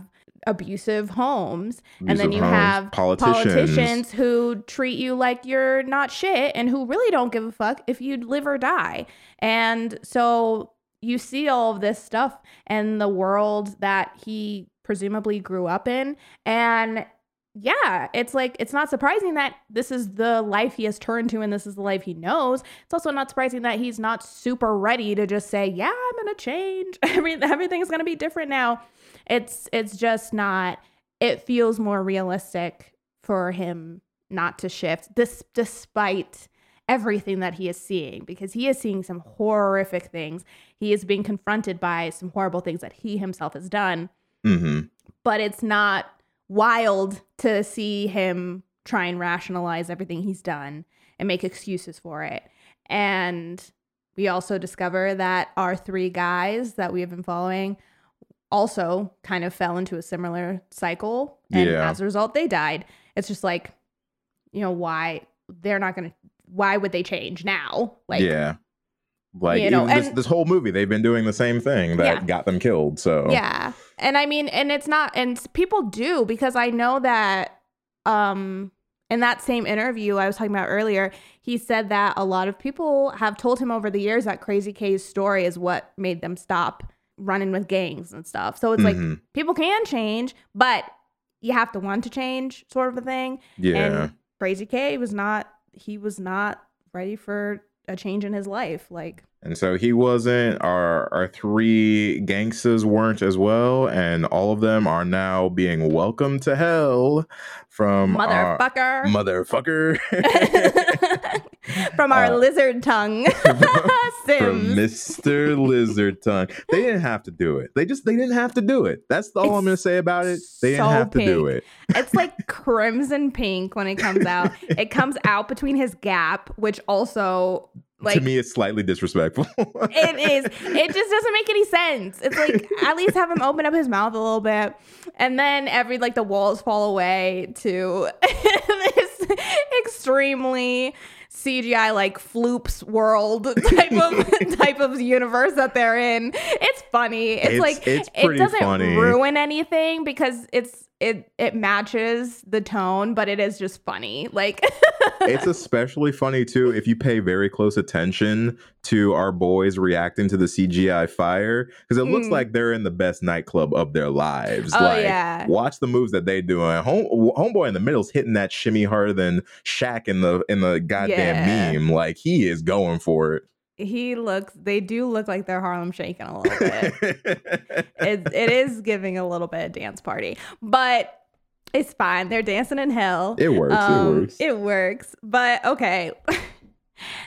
abusive homes, and then you homes, have politicians. politicians who treat you like you're not shit and who really don't give a fuck if you live or die. And so you see all of this stuff and the world that he presumably grew up in. And yeah, it's like, it's not surprising that this is the life he has turned to and this is the life he knows. It's also not surprising that he's not super ready to just say, yeah, I'm going to change. Every, everything's going to be different now. It's, it's just not, it feels more realistic for him not to shift this despite everything that he is seeing because he is seeing some horrific things. He is being confronted by some horrible things that he himself has done, hmm but it's not wild to see him try and rationalize everything he's done and make excuses for it. And we also discover that our three guys that we have been following also kind of fell into a similar cycle. And Yeah. as a result, they died. It's just like, you know, why they're not going to, why would they change now? Like, yeah. Like you know, this, and- this whole movie, they've been doing the same thing that Yeah. got them killed. So Yeah. And I mean, and it's not, and people do because I know that, um, in that same interview I was talking about earlier, he said that a lot of people have told him over the years that Crazy K's story is what made them stop running with gangs and stuff. So it's like Mhm. people can change, but you have to want to change, sort of a thing. yeah. And Crazy K was not, he was not ready for a change in his life. Like, And so he wasn't. Our our three gangsters weren't as well, and all of them are now being welcomed to hell from our- motherfucker. motherfucker from our Uh, lizard tongue from Mr. Lizard Tongue. They didn't have to do it. They just they didn't have to do it. That's all I'm gonna say about it. They didn't so have to do it. it's like crimson pink when it comes out. It comes out between his gap, which also like to me, it's slightly disrespectful. it is. It just doesn't make any sense. It's like at least have him open up his mouth a little bit, and then every like the walls fall away to this extremely CGI like floops world type of type of universe that they're in. It's funny. It's, It's- like it's it doesn't funny. ruin anything because it's it it matches the tone, but it is just funny. Like it's especially funny too if you pay very close attention to our boys reacting to the CGI fire because it looks Mm. like they're in the best nightclub of their lives. Oh, like, yeah. watch the moves that they doing. Home, homeboy in the middle's hitting that shimmy harder than Shaq in the in the goddamn Yeah. meme. Like he is going for it. He looks they do look like they're Harlem shaking a little bit. it, it is giving a little bit of dance party, but it's fine. They're dancing in hell. it works. Um, it works. It works. But okay.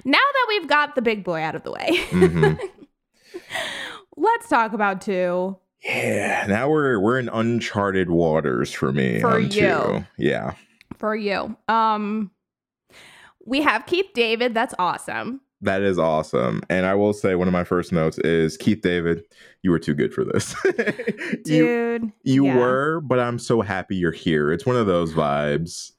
now that we've got the big boy out of the way, Mhm. let's talk about two. Yeah, now we're we're in uncharted waters for me. For on you. two. Yeah. For you. Um we have Keith David, that's awesome. That is awesome. And I will say one of my first notes is Keith David, you were too good for this. Dude. you yeah. were, but I'm so happy you're here. It's one of those vibes.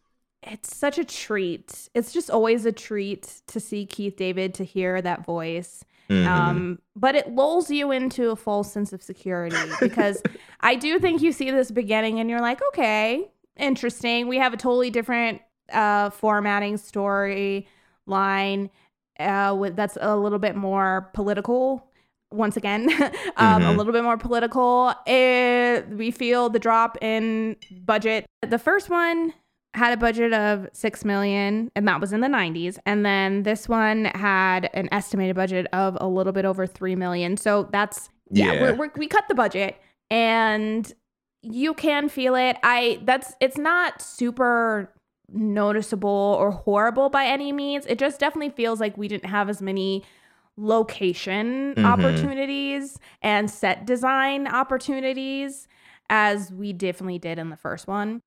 It's such a treat. It's just always a treat to see Keith David, to hear that voice. Mhm. Um, but it lulls you into a false sense of security because I do think you see this beginning and you're like, okay, interesting. We have a totally different uh, formatting story line uh, that's a little bit more political. Once again, um, a Mhm. little bit more political. It, we feel the drop in budget. The first one had a budget of six million, and that was in the 90s. And then this one had an estimated budget of a little bit over three million. So that's yeah, Yeah. We're, we're, we cut the budget, and you can feel it. I that's it's not super noticeable or horrible by any means. It just definitely feels like we didn't have as many location Mhm. opportunities and set design opportunities as we definitely did in the first one.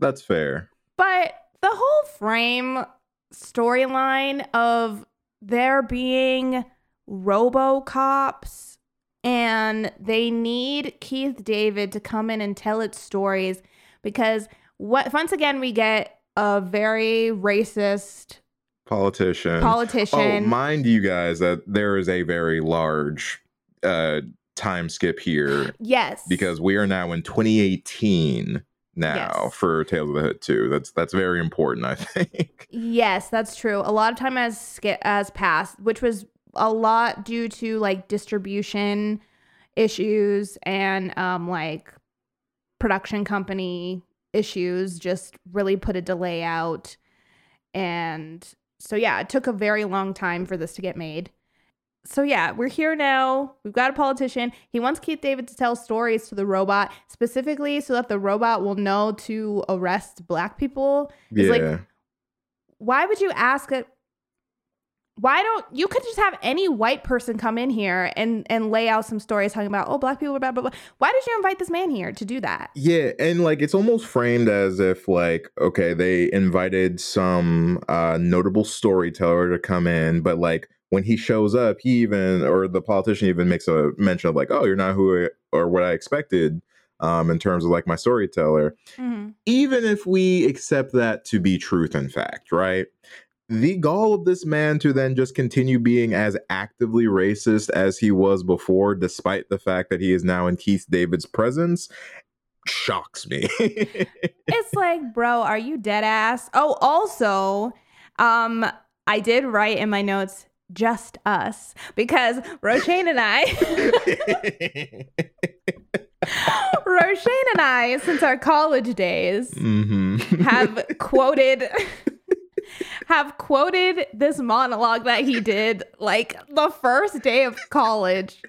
That's fair. But the whole frame storyline of there being RoboCops and they need Keith David to come in and tell its stories because what once again we get a very racist Politician. Politician. Oh, mind you guys that there is a very large uh time skip here yes. because we are now in 2018 now Yes. for Tales of the Hood 2. That's that's very important, I think. Yes, that's true. A lot of time has has passed, which was a lot due to like distribution issues and um like production company issues just really put a delay out and so yeah, it took a very long time for this to get made. So yeah, we're here now. We've got a politician. He wants Keith David to tell stories to the robot specifically so that the robot will know to arrest black people. It's yeah. like why would you ask it why don't you could just have any white person come in here and and lay out some stories talking about oh black people blah blah blah. Why did you invite this man here to do that? Yeah, and like it's almost framed as if like okay, they invited some uh notable storyteller to come in, but like when he shows up, he even or the politician even makes a mention of like, "Oh, you're not who I, or what I expected." Um, in terms of like my storyteller, Mm-hmm. even if we accept that to be truth and fact, right? The gall of this man to then just continue being as actively racist as he was before, despite the fact that he is now in Keith David's presence, shocks me. It's like, bro, are you dead ass? Oh, also, um, I did write in my notes just us because Roshane and I Roshane and I, since our college days, hmm have quoted have quoted this monologue that he did like the first day of college.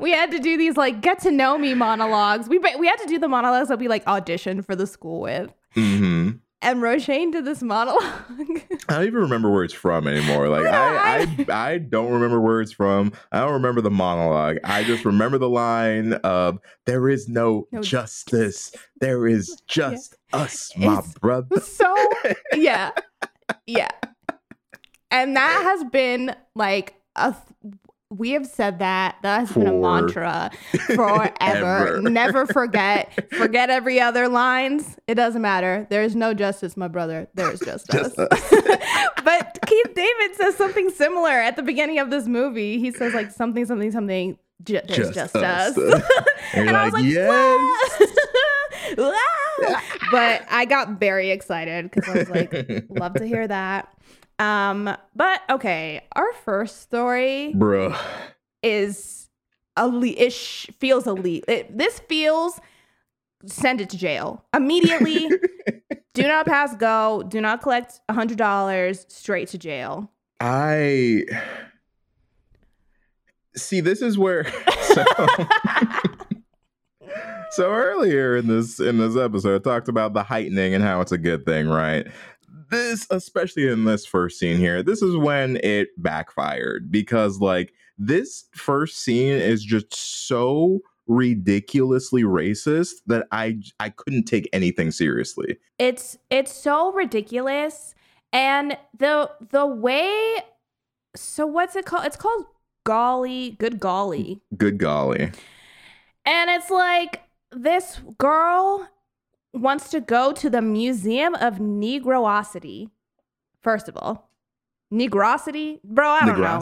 we had to do these like get to know me monologues. We we had to do the monologues that we like auditioned for the school with. hmm And Roshane did this monologue. I don't even remember where it's from anymore. Like I I, I, I don't remember where it's from. I don't remember the monologue. I just remember the line of "There is no, No justice. There is just us, my It's- brother." so yeah. Yeah. And that has been like a th- we have said that that has been a mantra forever. Never forget. Forget every other lines. It doesn't matter. There is no justice, my brother. There is just, Just us. but Keith David says something similar at the beginning of this movie. He says like something, something, something. Ju- there's just, us. And you're I was like, like, yes. But I got very excited because I was like, love to hear that. Um, but okay, our first story Bruh. is elite. Ish feels elite. It, this feels send it to jail immediately. do not pass go. Do not collect a hundred dollars. Straight to jail. I see. This is where. So, so earlier in this in this episode, I talked about the heightening and how it's a good thing, right? This, especially in this first scene here, this is when it backfired because, like, this first scene is just so ridiculously racist that I I couldn't take anything seriously. it's it's so ridiculous and the the way so what's it called it's called golly good golly Good golly. and it's like this girl wants to go to the museum of negrosity first of all negrosity bro i don't know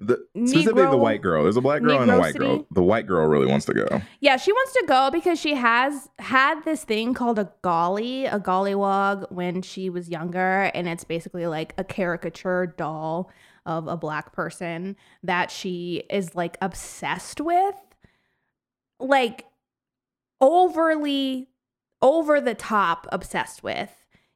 The, specifically the white girl. There's a black girl and a white girl. The white girl really wants to go. Yeah, she wants to go because she has had this thing called a golly, a gollywog when she was younger. And it's basically like a caricature doll of a black person that she is like obsessed with. Like overly, over the top obsessed with.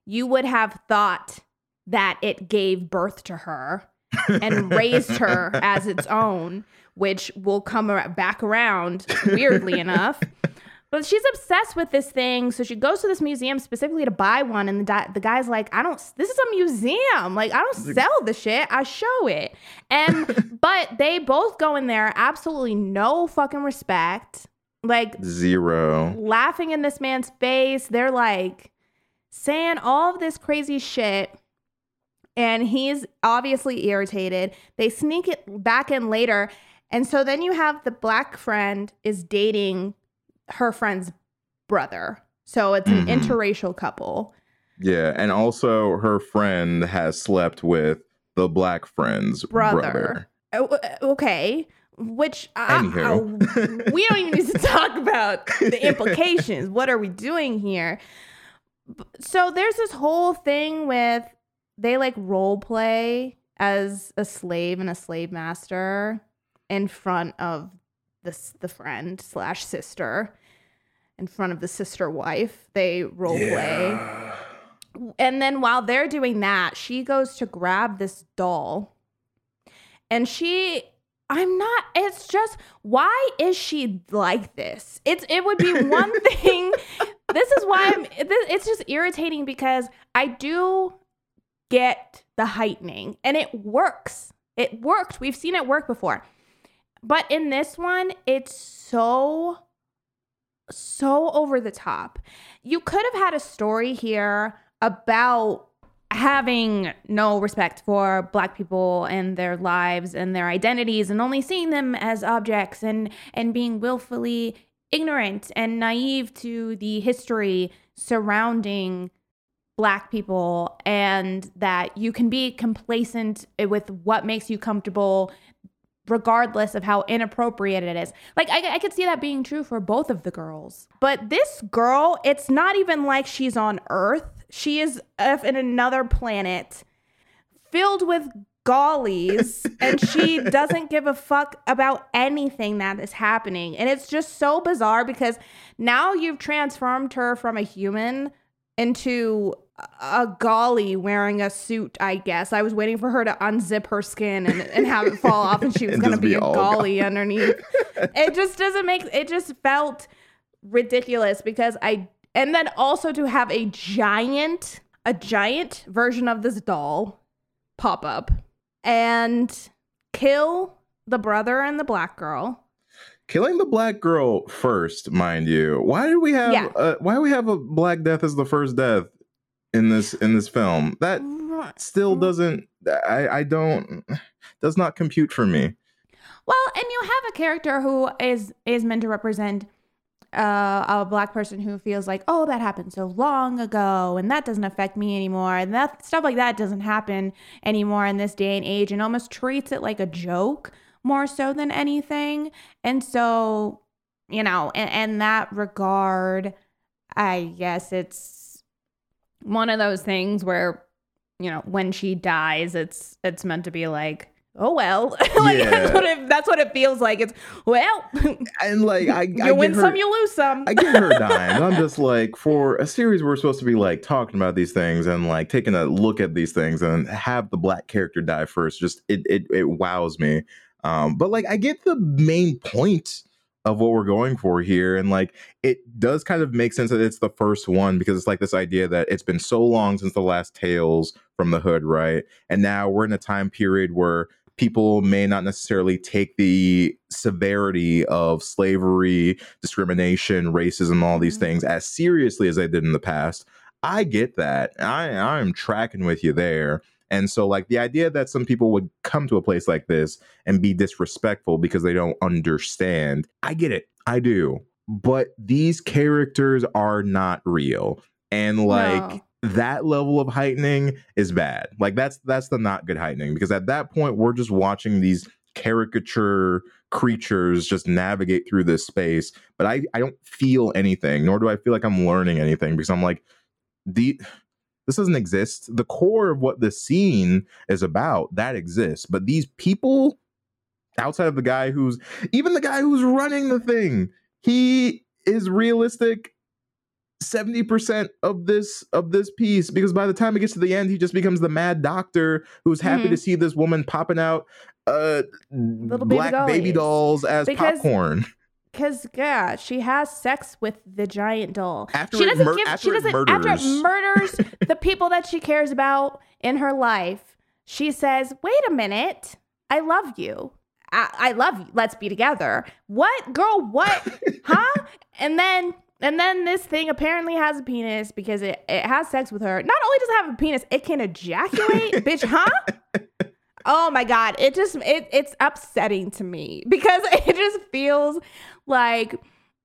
You would have thought that it gave birth to her and raised her as its own, which will come back around weirdly enough. But she's obsessed with this thing, so she goes to this museum specifically to buy one. And the, di- the guy's like, "I don't. This is a museum. Like, I don't sell the shit. I show it." And but they both go in there, absolutely no fucking respect. Like Zero. laughing in this man's face. They're like saying all of this crazy shit. And he's obviously irritated. They sneak it back in later. And so then you have the black friend is dating her friend's brother. So it's an Mhm. interracial couple. Yeah. And also her friend has slept with the black friend's Brother. brother. Oh, Okay. Which uh, I, I- uh, we don't even need to talk about the implications. what are we doing here? So there's this whole thing with they like role play as a slave and a slave master in front of this the friend slash sister in front of the sister wife. They role play. And then while they're doing that, she goes to grab this doll. And she I'm not it's just why is she like this? It's it would be one thing. This is why I'm this, it's just irritating because I do get the heightening and it works. It worked. We've seen it work before. But in this one, it's so so over the top. You could have had a story here about having no respect for black people and their lives and their identities and only seeing them as objects and and being willfully ignorant and naive to the history surrounding black people and that you can be complacent with what makes you comfortable regardless of how inappropriate it is. Like I, I could see that being true for both of the girls. But this girl, it's not even like she's on Earth. She is in another planet filled with gollies and she doesn't give a fuck about anything that is happening. And it's just so bizarre because now you've transformed her from a human into a golly wearing a suit, I guess. I was waiting for her to unzip her skin and, and have it fall off, and she was going to be, be, a golly underneath. it just doesn't make it just felt ridiculous because I, and then also to have a giant, a giant version of this doll pop up and kill the brother and the black girl killing the black girl first, mind you. Why did we have yeah. uh, why do we have a black death as the first death in this in this film? That still doesn't I I don't does not compute for me. Well, and you have a character who is is meant to represent uh, a black person who feels like, oh, that happened so long ago, and that doesn't affect me anymore, and that stuff like that doesn't happen anymore in this day and age, and almost treats it like a joke more so than anything. And so, you know, in, in that regard, I guess it's one of those things where, you know, when she dies, it's it's meant to be like, oh well like yeah. that's, what it, that's what it feels like it's well and like i you I win her, some you lose some i get her dying i'm just like for a series we're supposed to be like talking about these things and like taking a look at these things and have the black character die first just it it, it wows me um, but like I get the main point of what we're going for here. And like it does kind of make sense that it's the first one because it's like this idea that it's been so long since the last Tales from the Hood, right? And now we're in a time period where people may not necessarily take the severity of slavery, discrimination, racism, all these mm-hmm. things as seriously as they did in the past. I get that. I I'm tracking with you there. And so, like, the idea that some people would come to a place like this and be disrespectful because they don't understand, I get it. I do. But these characters are not real. And, like, no. That level of heightening is bad. Like, that's that's the not good heightening because at that point, we're just watching these caricature creatures just navigate through this space. But I, I don't feel anything, nor do I feel like I'm learning anything because I'm like, the this doesn't exist. The core of what the scene is about, that exists. But these people, outside of the guy who's even the guy who's running the thing, he is realistic 70% of this of this piece because by the time it gets to the end he just becomes the mad doctor who's happy mm-hmm. to see this woman popping out uh Little black baby, baby dolls as because popcorn because yeah, she has sex with the giant doll. After she doesn't mur- give. She doesn't. Murders. After it murders the people that she cares about in her life, she says, "Wait a minute, I love you. I, I love you. Let's be together." What, girl? What? huh? And then and then this thing apparently has a penis because it, it has sex with her. Not only does it have a penis, it can ejaculate, bitch, huh? Oh my god, it just it it's upsetting to me because it just feels like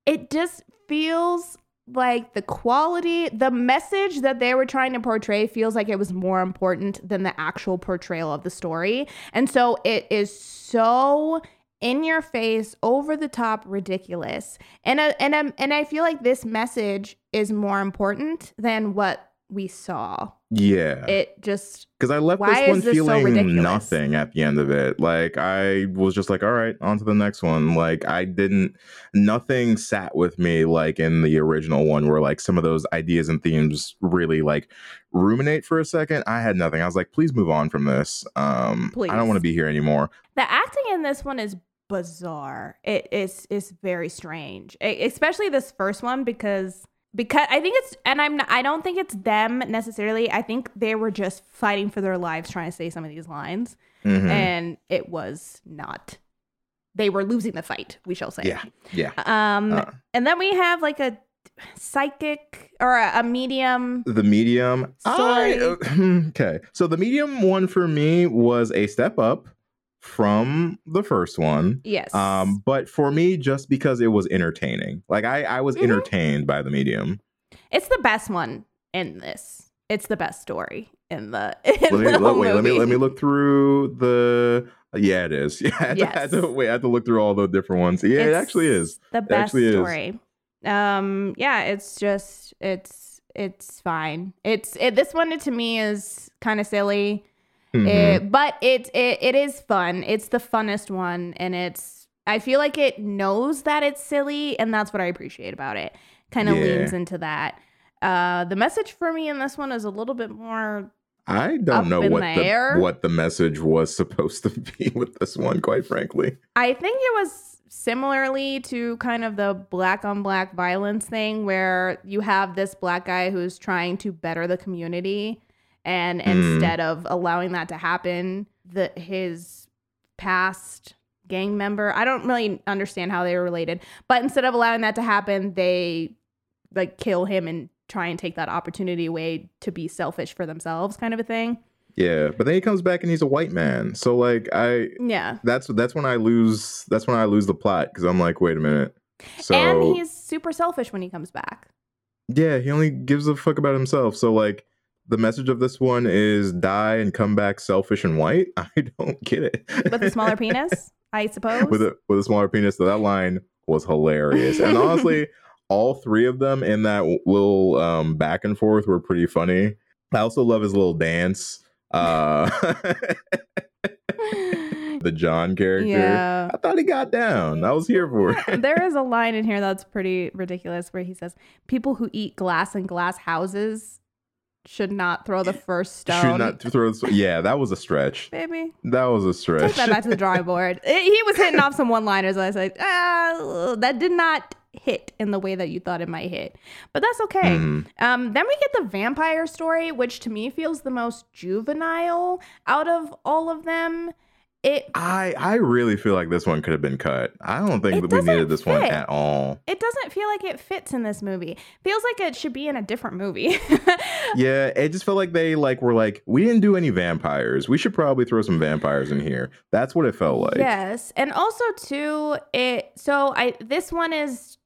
it just feels like the quality, the message that they were trying to portray feels like it was more important than the actual portrayal of the story. And so it is so in your face, over the top, ridiculous. And a, and a, and I feel like this message is more important than what we saw. Yeah. It just because I left this one this feeling so nothing at the end of it. Like I was just like, all right, on to the next one. Like I didn't nothing sat with me like in the original one where like some of those ideas and themes really like ruminate for a second. I had nothing. I was like, please move on from this. Um please. I don't want to be here anymore. The acting in this one is bizarre. It is is very strange. It, especially this first one because because I think it's and I'm not, I don't think it's them necessarily. I think they were just fighting for their lives trying to say some of these lines, Mhm. and it was not. They were losing the fight. We shall say. yeah, yeah. Um, Uh. and then we have like a psychic or a, a medium. The medium. I, uh, okay, so the medium one for me was a step up from the first one. Yes. Um, but for me, just because it was entertaining, like I, I was Mhm. entertained by the medium. it's the best one in this. It's the best story in the. In Let me the let, wait, let me let me look through the. Yeah, it is. Yeah, I had, to, I had to- wait. I had to look through all the different ones. Yeah, it actually is. the best actually is. story. Um, yeah, it's just it's it's fine. It's it, this one to me is kind of silly, Mhm. it, but it, it it is fun. It's the funnest one, and it's I feel like it knows that it's silly, and that's what I appreciate about it. Kind of Yeah. leans into that. Uh, the message for me in this one is a little bit more I don't know what the the what the message was supposed to be with this one. Quite frankly, I think it was similarly to kind of the black on black violence thing where you have this black guy who's trying to better the community and Mm. instead of allowing that to happen, the his past gang member, I don't really understand how they were related, but instead of allowing that to happen, they like kill him and try and take that opportunity away to be selfish for themselves kind of a thing. yeah. But then he comes back and he's a white man. So like I, Yeah. that's that's when I lose. That's when I lose the plot because I'm like, wait a minute. So and he's super selfish when he comes back. Yeah, he only gives a fuck about himself. So like the message of this one is die and come back selfish and white. I don't get it. with a smaller penis, I suppose. with a with a smaller penis. So that line was hilarious. And honestly, all three of them in that little um back and forth were pretty funny. I also love his little dance. Uh the John character. yeah. I thought he got down. I was here for it. there is a line in here that's pretty ridiculous where he says, People who eat glass in glass houses should not throw the first stone. Should not throw this. Yeah, that was a stretch. Maybe. That was a stretch. Take that back to the drawing board. It- he was hitting off some one liners. I was like, ah, that did not hit in the way that you thought it might hit. But that's okay. Mhm. Um, then we get the vampire story, which to me feels the most juvenile out of all of them. It I I really feel like this one could have been cut. I don't think that we needed this one at all. it doesn't feel like it fits in this movie. Feels like it should be in a different movie. Yeah, it just felt like they like were like we didn't do any vampires. We should probably throw some vampires in here. That's what it felt like. yes, and also too, it. So I this one is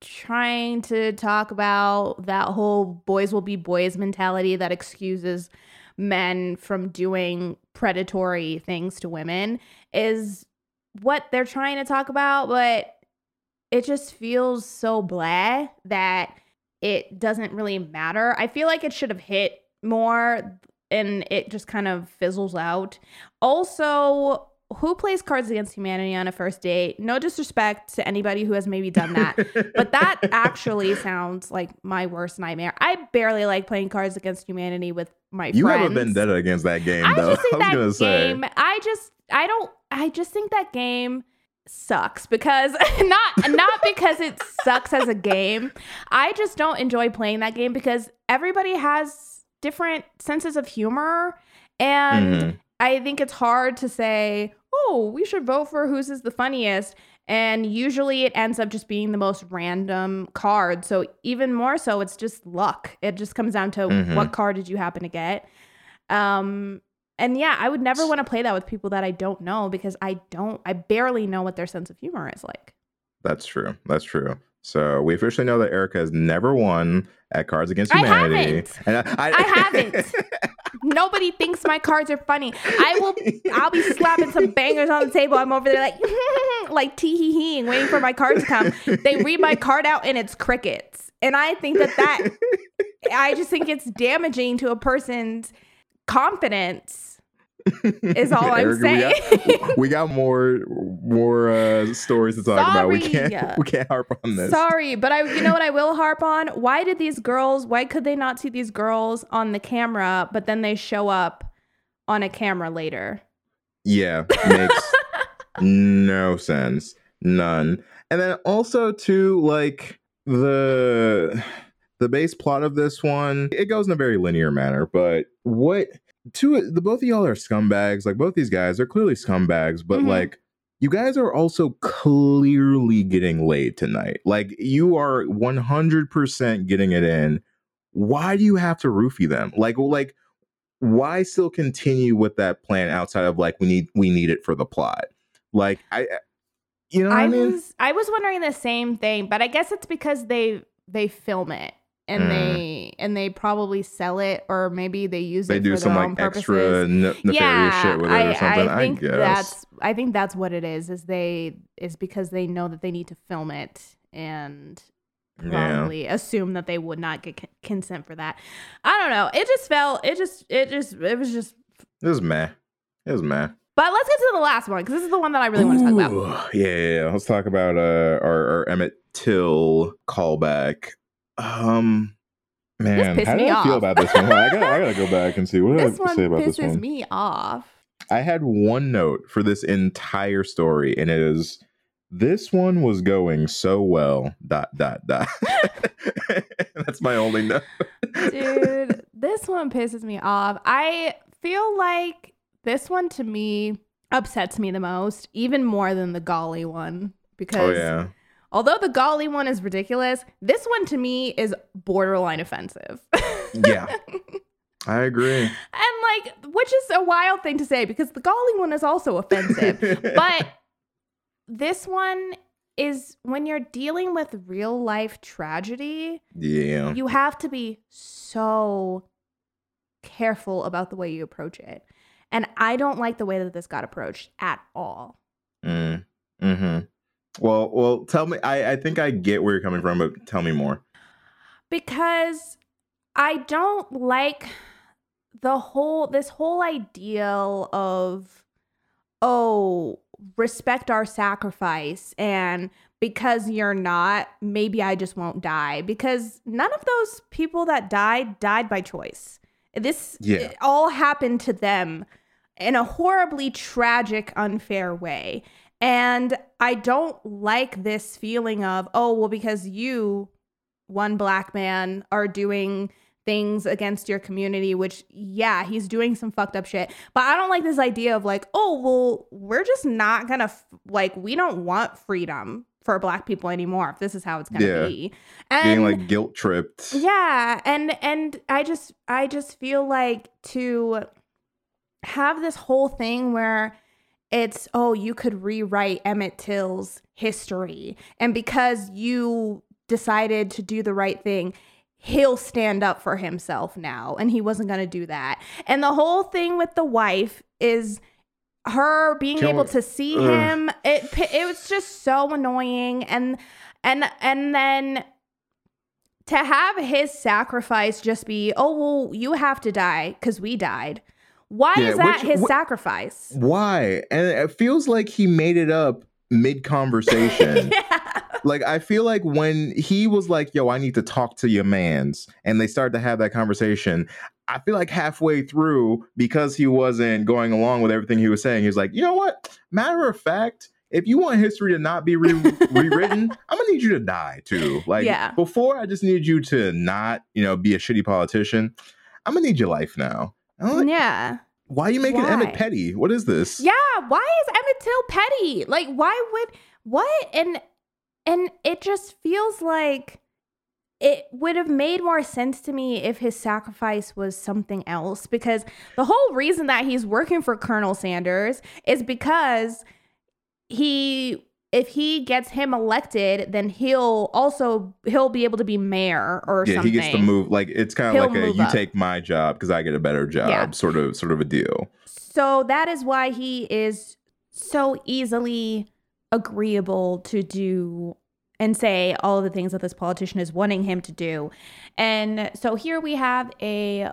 trying to talk about that whole boys will be boys mentality that excuses men from doing predatory things to women is what they're trying to talk about, but it just feels so blah that it doesn't really matter. I feel like it should have hit more and it just kind of fizzles out. Also, who plays Cards Against Humanity on a first date? No disrespect to anybody who has maybe done that, but that actually sounds like my worst nightmare. I barely like playing Cards Against Humanity with my friends. you friends. have a vendetta against that game, I though. just think I was that gonna say. game. I just, I don't, I just think that game sucks because not not because it sucks as a game. I just don't enjoy playing that game because everybody has different senses of humor, and Mhm. I think it's hard to say, oh, we should vote for whose is the funniest. And usually it ends up just being the most random card. So even more so, it's just luck. It just comes down to Mhm. what card did you happen to get. Um, and yeah, I would never want to play that with people that I don't know because I don't, I barely know what their sense of humor is like. That's true. That's true. So we officially know that Erica has never won at Cards Against Humanity. I haven't. And I, I haven't. Nobody thinks my cards are funny. I will. I'll be slapping some bangers on the table. I'm over there like, like tee hee heeing, waiting for my cards to come. They read my card out and it's crickets. And I think that that, I just think it's damaging to a person's confidence. Is all I'm Erica, we got- saying. We got, more more uh, stories to talk about. We can't we can't harp on this. Sorry, but I, you know what I will harp on? Why did these girls? Why could they not see these girls on the camera, but then they show up on a camera later? Yeah, makes no sense. None. And then also too, like the the base plot of this one it goes in a very linear manner but what two the both of y'all are scumbags like both these guys are clearly scumbags but Mhm. like you guys are also clearly getting laid tonight. Like you are 100% getting it in. Why do you have to roofie them? Like like why still continue with that plan outside of like we need we need it for the plot? Like i you know what i, I mean? was I was wondering the same thing, but I guess it's because they they film it and Mm. they and they probably sell it or maybe they use they it do for some like extra nefarious yeah, shit with it I, or something. I, I think guess. that's I think that's what it is. Is they is because they know that they need to film it and yeah. probably assume that they would not get con- consent for that. I don't know. It just felt. It just. It just. It was just. It was meh. It was meh. But let's get to the last one because this is the one that I really want to talk about. Yeah, yeah, yeah. Let's talk about uh our, our Emmett Till callback. Um man, how do I feel about this one? I gotta I gotta go back and see what did I say about this one. Pisses me off. I had one note for this entire story, and it is this one was going so well. Dot dot dot. That's my only note. Dude, this one pisses me off. I feel like this one to me upsets me the most, even more than the golly one. Because oh yeah. Although the golly one is ridiculous, this one to me is borderline offensive. Yeah. I agree. And like, which is a wild thing to say because the golly one is also offensive. but this one is when you're dealing with real life tragedy, yeah. you have to be so careful about the way you approach it. And I don't like the way that this got approached at all. Mm. Hmm. Well, well, tell me. I I think I get where you're coming from, but tell me more. Because I don't like the whole this whole ideal of oh, respect our sacrifice and because you're not, maybe I just won't die because none of those people that died died by choice. This Yeah. it all happened to them in a horribly tragic, unfair way. And I don't like this feeling of, oh, well, because you, one black man, are doing things against your community, which, yeah, he's doing some fucked up shit. But I don't like this idea of like, oh, well, we're just not gonna, f- like, we don't want freedom for black people anymore if this is how it's gonna Yeah. be. And Getting like guilt tripped. yeah, and and I just I just feel like to have this whole thing where it's oh you could rewrite Emmett Till's history. And because you decided to do the right thing he'll stand up for himself now. And he wasn't going to do that. And the whole thing with the wife is her being Kill- able to see Ugh. him it it was just so annoying. And and and then to have his sacrifice just be oh well you have to die because we died why Yeah, is that which- his wh- sacrifice Why? And it feels like he made it up mid conversation. yeah like I feel like when he was like, "Yo, I need to talk to your man's," and they started to have that conversation. I feel like halfway through, because he wasn't going along with everything he was saying, he was like, "You know what? Matter of fact." If you want history to not be re- rewritten, I'm gonna need you to die too. Like Yeah. before, I just need you to not, you know, be a shitty politician. I'm gonna need your life now. Like, yeah why are you making Emmett petty? What is this? Yeah, why is Emmett Till petty? Like, why would what? And and it just feels like it would have made more sense to me if his sacrifice was something else. Because the whole reason that he's working for Colonel Sanders is because he if he gets him elected, then he'll also he'll be able to be mayor or something yeah, something. he gets to move. Like it's kind of like a you up. take my job because I get a better job Yeah. sort of sort of a deal. So that is why he is so easily agreeable to do and say all of the things that this politician is wanting him to do. And so here we have a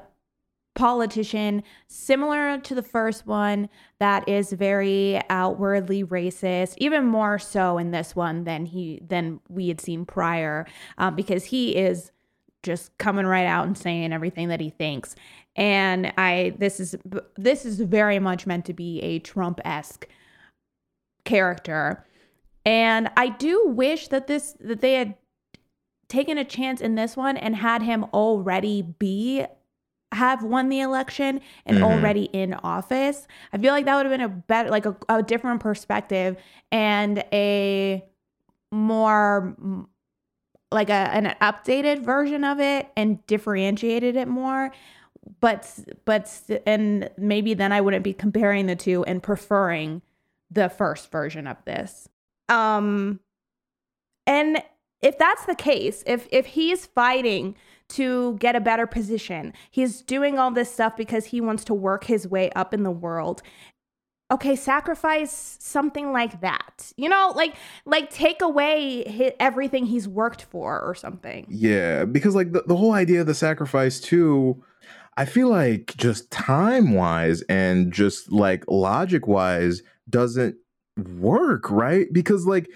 politician similar to the first one that is very outwardly racist even more so in this one than he than we had seen prior um, because he is just coming right out and saying everything that he thinks. And i this is this is very much meant to be a trump-esque character. And i do wish that this that they had taken a chance in this one and had him already be have won the election and Mhm. already in office, I feel like that would have been a better, like a, a different perspective and a more like a an updated version of it and differentiated it more. But but and maybe then I wouldn't be comparing the two and preferring the first version of this. Um and if that's the case, if if he's fighting to get a better position, he's doing all this stuff because he wants to work his way up in the world. Okay, sacrifice something like that. You know, like like take away hi everything he's worked for or something. Yeah, because like the, the whole idea of the sacrifice too, I feel like just time wise and just like logic wise doesn't work, right? Because like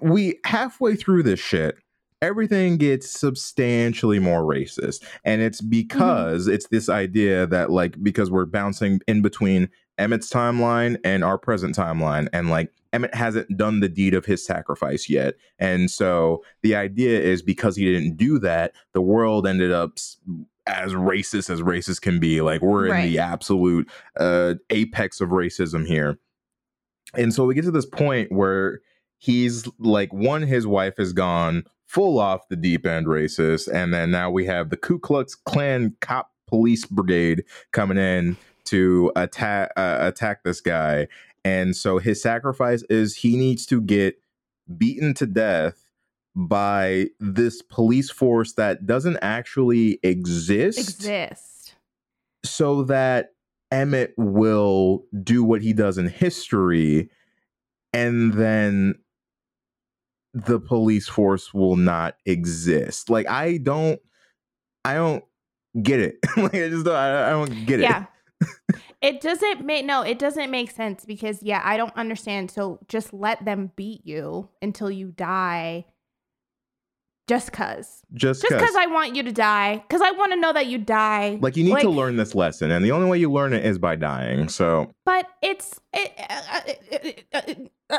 we halfway through this shit, everything gets substantially more racist. And it's because it's this idea that like because we're bouncing in between Emmett's timeline and our present timeline and like Emmett hasn't done the deed of his sacrifice yet. And so the idea is because he didn't do that, the world ended up as racist as racist can be. Like we're in the absolute uh, apex of racism here. And so we get to this point where he's like, one, his wife is gone, full off the deep end racist. And then now we have the Ku Klux Klan cop police brigade coming in to attack uh, attack this guy. And so his sacrifice is he needs to get beaten to death by this police force that doesn't actually exist Exist. so that Emmett will do what he does in history, and then the police force will not exist. Like I don't, I don't get it. like I just don't, I, I don't get it. Yeah. it doesn't make no, it doesn't make sense because yeah, I don't understand. So just let them beat you until you die. Just cause. Just Just because. cause I want you to die. Cause I want to know that you die. like you need to learn this lesson, and the only way you learn it is by dying. So But it's it, uh, uh, uh, uh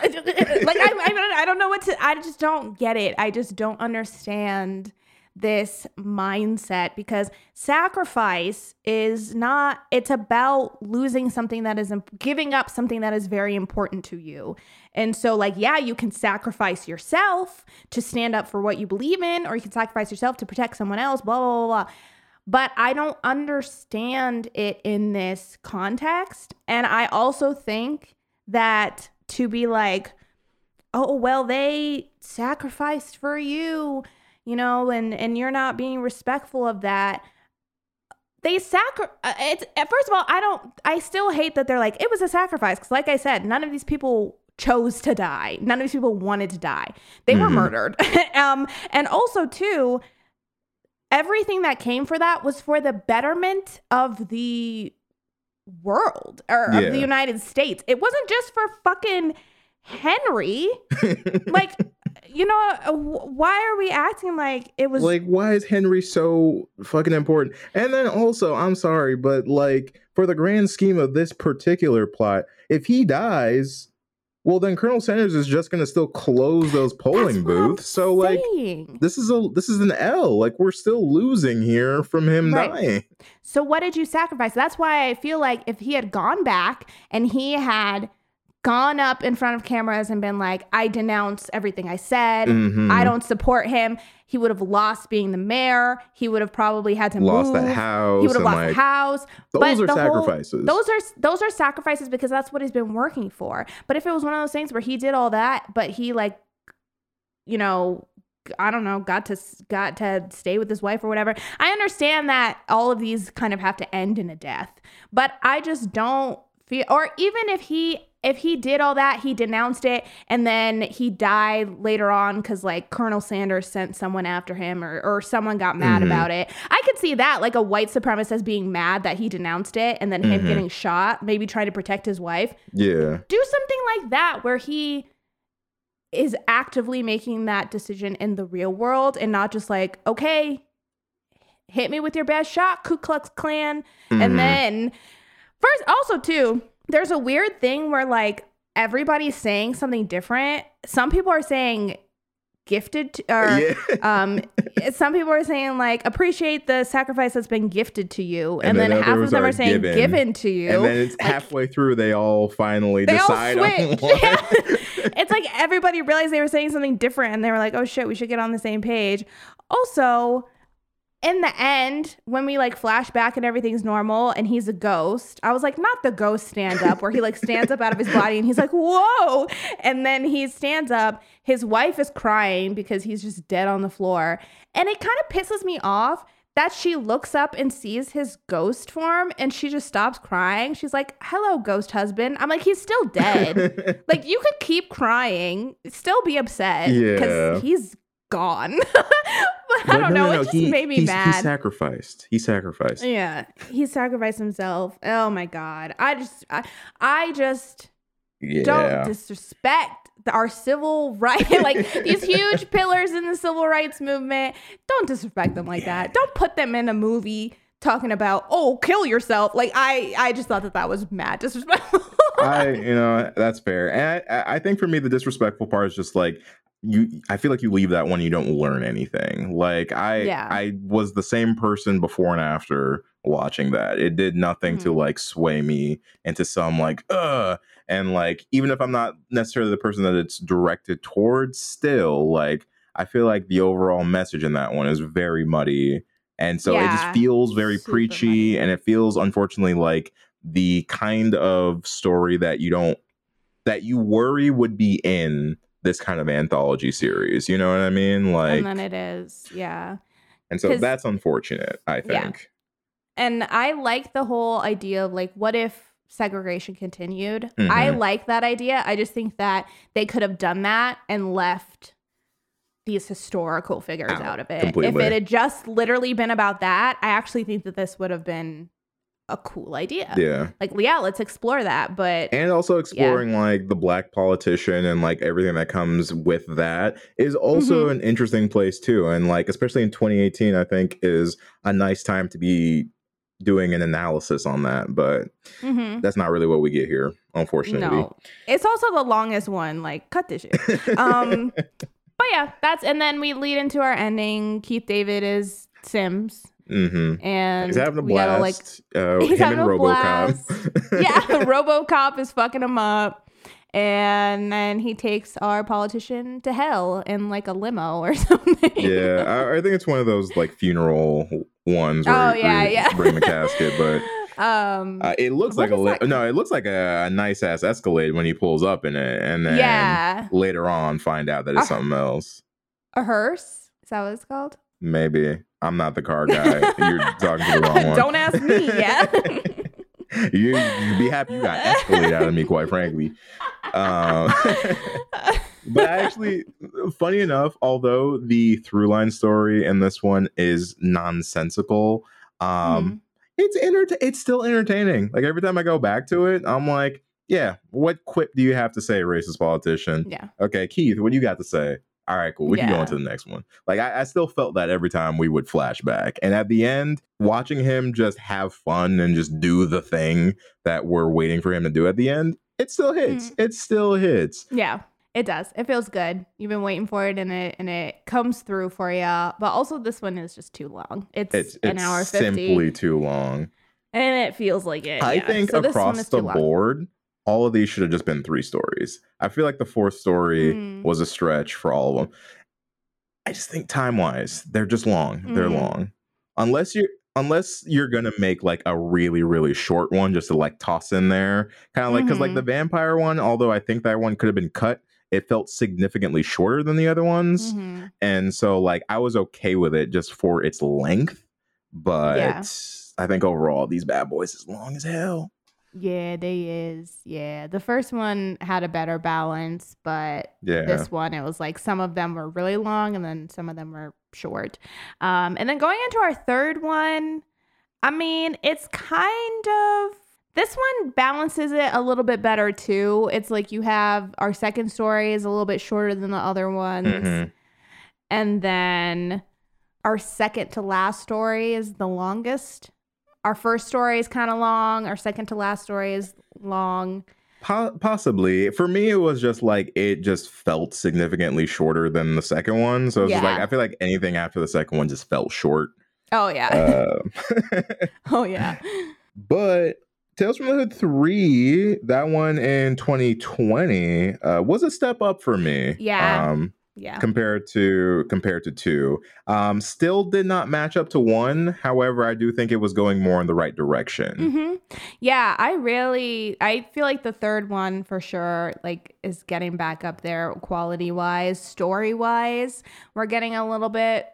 like I, I don't I don't know what to I just don't get it. I just don't understand this mindset because sacrifice is not it's about losing something that is giving up something that is very important to you. And so like yeah, you can sacrifice yourself to stand up for what you believe in or you can sacrifice yourself to protect someone else blah blah blah. blah but I don't understand it in this context. And I also think that to be like, oh, well, they sacrificed for you, you know, and, and you're not being respectful of that. They sacri- uh, it's first of all, I don't I still hate that they're like it was a sacrifice cuz like I said, none of these people chose to die. None of these people wanted to die. They were Mhm. murdered. um and also too, everything that came for that was for the betterment of the world or Yeah. of the United States. It wasn't just for fucking Henry. Like, you know, uh, why are we acting like it was like why is henry so fucking important and then also i'm sorry but like for the grand scheme of this particular plot if he dies well then colonel sanders is just gonna still close those polling booths so like saying. this is a this is an l like we're still losing here from him Right. dying So what did you sacrifice? That's why I feel like if he had gone back and he had gone up in front of cameras and been like, I denounce everything I said. Mhm. I don't support him. He would have lost being the mayor. He would have probably had to lost move. that house He would have lost like the house. those but are the whole- sacrifices those are those are sacrifices because that's what he's been working for. But if it was one of those things where he did all that, but he like, you know, I don't know, got to got to stay with his wife or whatever. I understand that all of these kind of have to end in a death, but I just don't feel. Or even if he if he did all that, he denounced it, and then he died later on because like Colonel Sanders sent someone after him, or or someone got mad Mhm. about it. I could see that like a white supremacist being mad that he denounced it, and then him Mhm. getting shot, maybe trying to protect his wife. yeah Do something like that where he is actively making that decision in the real world and not just like, okay, hit me with your best shot, Ku Klux Klan. Mhm. And then, first, also, too, there's a weird thing where like everybody's saying something different. Some people are saying gifted to, or Yeah. um some people are saying like appreciate the sacrifice that's been gifted to you and, And then, then half of them are are saying given. given, to you and then it's Like, halfway through they all finally they all decide on switch. one. Yeah. it's like everybody realized they were saying something different and they were like, oh shit, we should get on the same page. Also, in the end, when we like flash back and everything's normal and he's a ghost, I was like, not the ghost stand up where he like stands up out of his body and he's like, whoa. And then he stands up. His wife is crying because he's just dead on the floor. And it kind of pisses me off that she looks up and sees his ghost form and she just stops crying. She's like, hello, ghost husband. I'm like, he's still dead. like, you could keep crying, still be upset Yeah. because he's gone. I don't no, know. no, it just he- made me mad. He sacrificed. He sacrificed. yeah, he sacrificed himself. Oh my god. I just, I, I just Yeah. don't disrespect the- our civil right, like these huge pillars in the civil rights movement. Don't disrespect them like that. Don't put them in a movie talking about oh kill yourself. Like I, I just thought that that was mad disrespectful. I, you know, that's fair. And I, I think for me, the disrespectful part is just like you. I feel like you leave that one, you don't learn anything. Like I, Yeah. I was the same person before and after watching that. It did nothing to Mhm. like sway me into some like, uh, and like even if I'm not necessarily the person that it's directed towards, still like I feel like the overall message in that one is very muddy. And so it just feels very super preachy muddy. and it feels unfortunately like the kind of story that you don't that you worry would be in this kind of anthology series. You know what I mean? Like and then it is, yeah. and so that's unfortunate, I Yeah. think. And I like the whole idea of like, what if segregation continued? I Mhm. like that idea. I just think that they could have done that and left these historical figures Out out, of it. completely. If it had just literally been about that, I actually think that this would have been a cool idea. Yeah. Like, yeah, let's explore that. But And also exploring like the black politician and like everything that comes with that is also Mhm. an interesting place too. And like especially in 2018, I think is a nice time to be doing an analysis on that. But mhm. that's not really what we get here, unfortunately. no, it's also the longest one. Like, cut this shit. um but yeah that's and then we lead into our ending keith david is Simms hmm and He's having a we gotta like uh, he's him having and a RoboCop. yeah robocop is fucking him up. And then he takes our politician to hell in like a limo or something. Yeah, I, I think it's one of those like funeral ones. Where, oh yeah yeah. Bring the casket, but um uh, it looks like a li- no, it looks like a, a nice ass Escalade when he pulls up in it, and then yeah. later on find out that it's Uh, something else. a hearse? Is that what it's called? Maybe I'm not the car guy. You're talking to the wrong one. don't ask me yeah you you'd be happy you got Escalade out of me, quite frankly. Um, but actually, funny enough, although the through line story in this one is nonsensical, um, Mhm. it's enter- it's still entertaining. Like every time I go back to it, I'm like, yeah, what quip do you have to say, racist politician? yeah Okay, Keith, what do you got to say? All right, cool. We can go Yeah. on to the next one. Like I, I still felt that every time we would flashback. And at the end, watching him just have fun and just do the thing that we're waiting for him to do at the end, it still hits. Mm. It still hits. Yeah, it does. It feels good. You've been waiting for it, and it and it comes through for you. But also, this one is just too long. It's, It's an it's hour fifty, simply too long. and it feels like it. I yeah. think so across the board, long. All of these should have just been three stories. I feel like the fourth story Mm. was a stretch for all of them. I just think time wise, they're just long. They're Mm. long. Unless you're unless you're gonna make like a really really short one just to like toss in there, kind of like because like Mhm. the vampire one, although I think that one could have been cut, it felt significantly shorter than the other ones, Mhm. and so like I was okay with it just for its length. But Yeah. I think overall these bad boys is long as hell. Yeah, they is. Yeah, the first one had a better balance, but Yeah. this one it was like some of them were really long, and then some of them were short. Um, and then going into our third one, I mean, it's kind of this one balances it a little bit better too. It's like you have our second story is a little bit shorter than the other ones, Mhm. and then our second to last story is the longest. Our first story is kind of long. Our second to last story is long. Po- possibly. For me, it was just like it just felt significantly shorter than the second one. So just like I feel like anything after the second one just felt short. Oh yeah. Uh, oh yeah. but Tales from the Hood 3, that one in 2020, uh, was a step up for me. Yeah. Um, Yeah. compared to compared to two. Um, still did not match up to one. However, I do think it was going more in the right direction. hmm Yeah, I really I feel like the third one for sure like is getting back up there quality wise, story wise. We're getting a little bit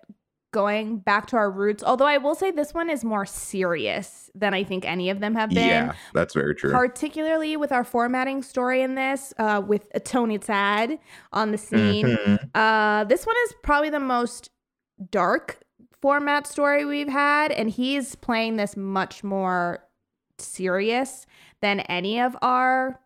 going back to our roots. Although I will say this one is more serious than I think any of them have been. Yeah, that's very true. Particularly with our formatting story in this, uh, with Tony Todd on the scene. Mhm. Uh, this one is probably the most dark format story we've had, and he's playing this much more serious than any of our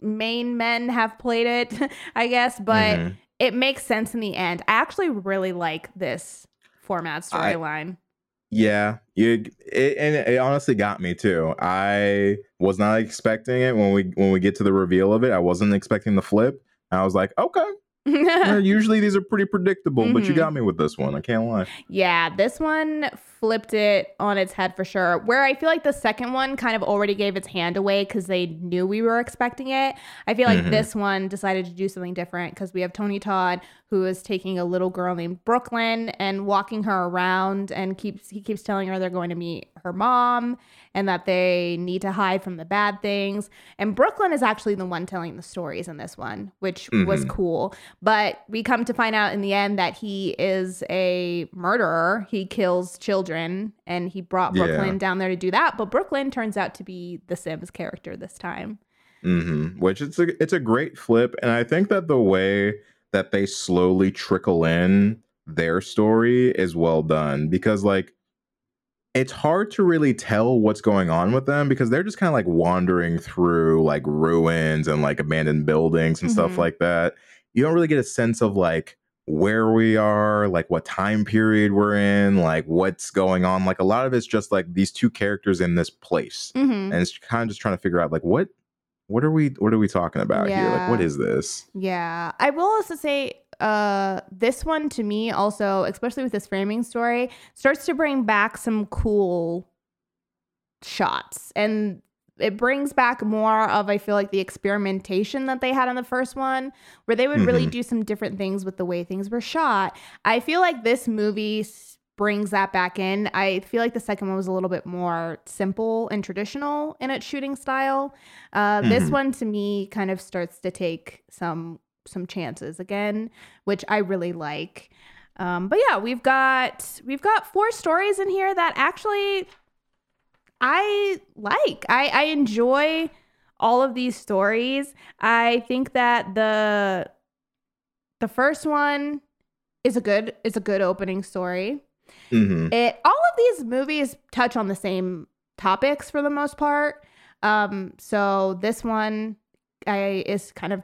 main men have played it, I guess. But Mhm. It makes sense in the end. I actually really like this format storyline. Yeah, you it, and it honestly got me too. I was not expecting it when we when we get to the reveal of it. I wasn't expecting the flip. I was like, okay. usually these are pretty predictable, but you Mhm. got me with this one. I can't lie. Yeah, this one flipped it on its head for sure. Where I feel like the second one kind of already gave its hand away because they knew we were expecting it. I feel like Mhm. this one decided to do something different because we have Tony Todd who is taking a little girl named Brooklyn and walking her around and keeps he keeps telling her they're going to meet her mom and that they need to hide from the bad things. And Brooklyn is actually the one telling the stories in this one, which was Mhm. cool. But we come to find out in the end that he is a murderer. He kills children and he brought Yeah. Brooklyn down there to do that. But Brooklyn turns out to be the Simms character this time. hmm Which it's a it's a great flip, and I think that the way that they slowly trickle in their story is well done because like it's hard to really tell what's going on with them because they're just kind of like wandering through like ruins and like abandoned buildings and stuff Mhm. like that. You don't really get a sense of like where we are, like what time period we're in, like what's going on. Like a lot of it's just like these two characters in this place Mm-hmm. and it's kind of just trying to figure out like what what are we what are we talking about here like what is this Yeah. I will also say uh this one to me also, especially with this framing story, starts to bring back some cool shots. And it brings back more of I feel like the experimentation that they had on the first one where they would really Mhm. do some different things with the way things were shot. I feel like this movie brings that back in. I feel like the second one was a little bit more simple and traditional in its shooting style. Uh, This Mhm. one to me kind of starts to take some some chances again, which I really like. Um, but yeah, we've got we've got four stories in here that actually I like. I, I enjoy all of these stories. I think that the the first one is a good is a good opening story. hmm It all of these movies touch on the same topics for the most part. Um, so this one I is kind of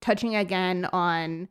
touching again on.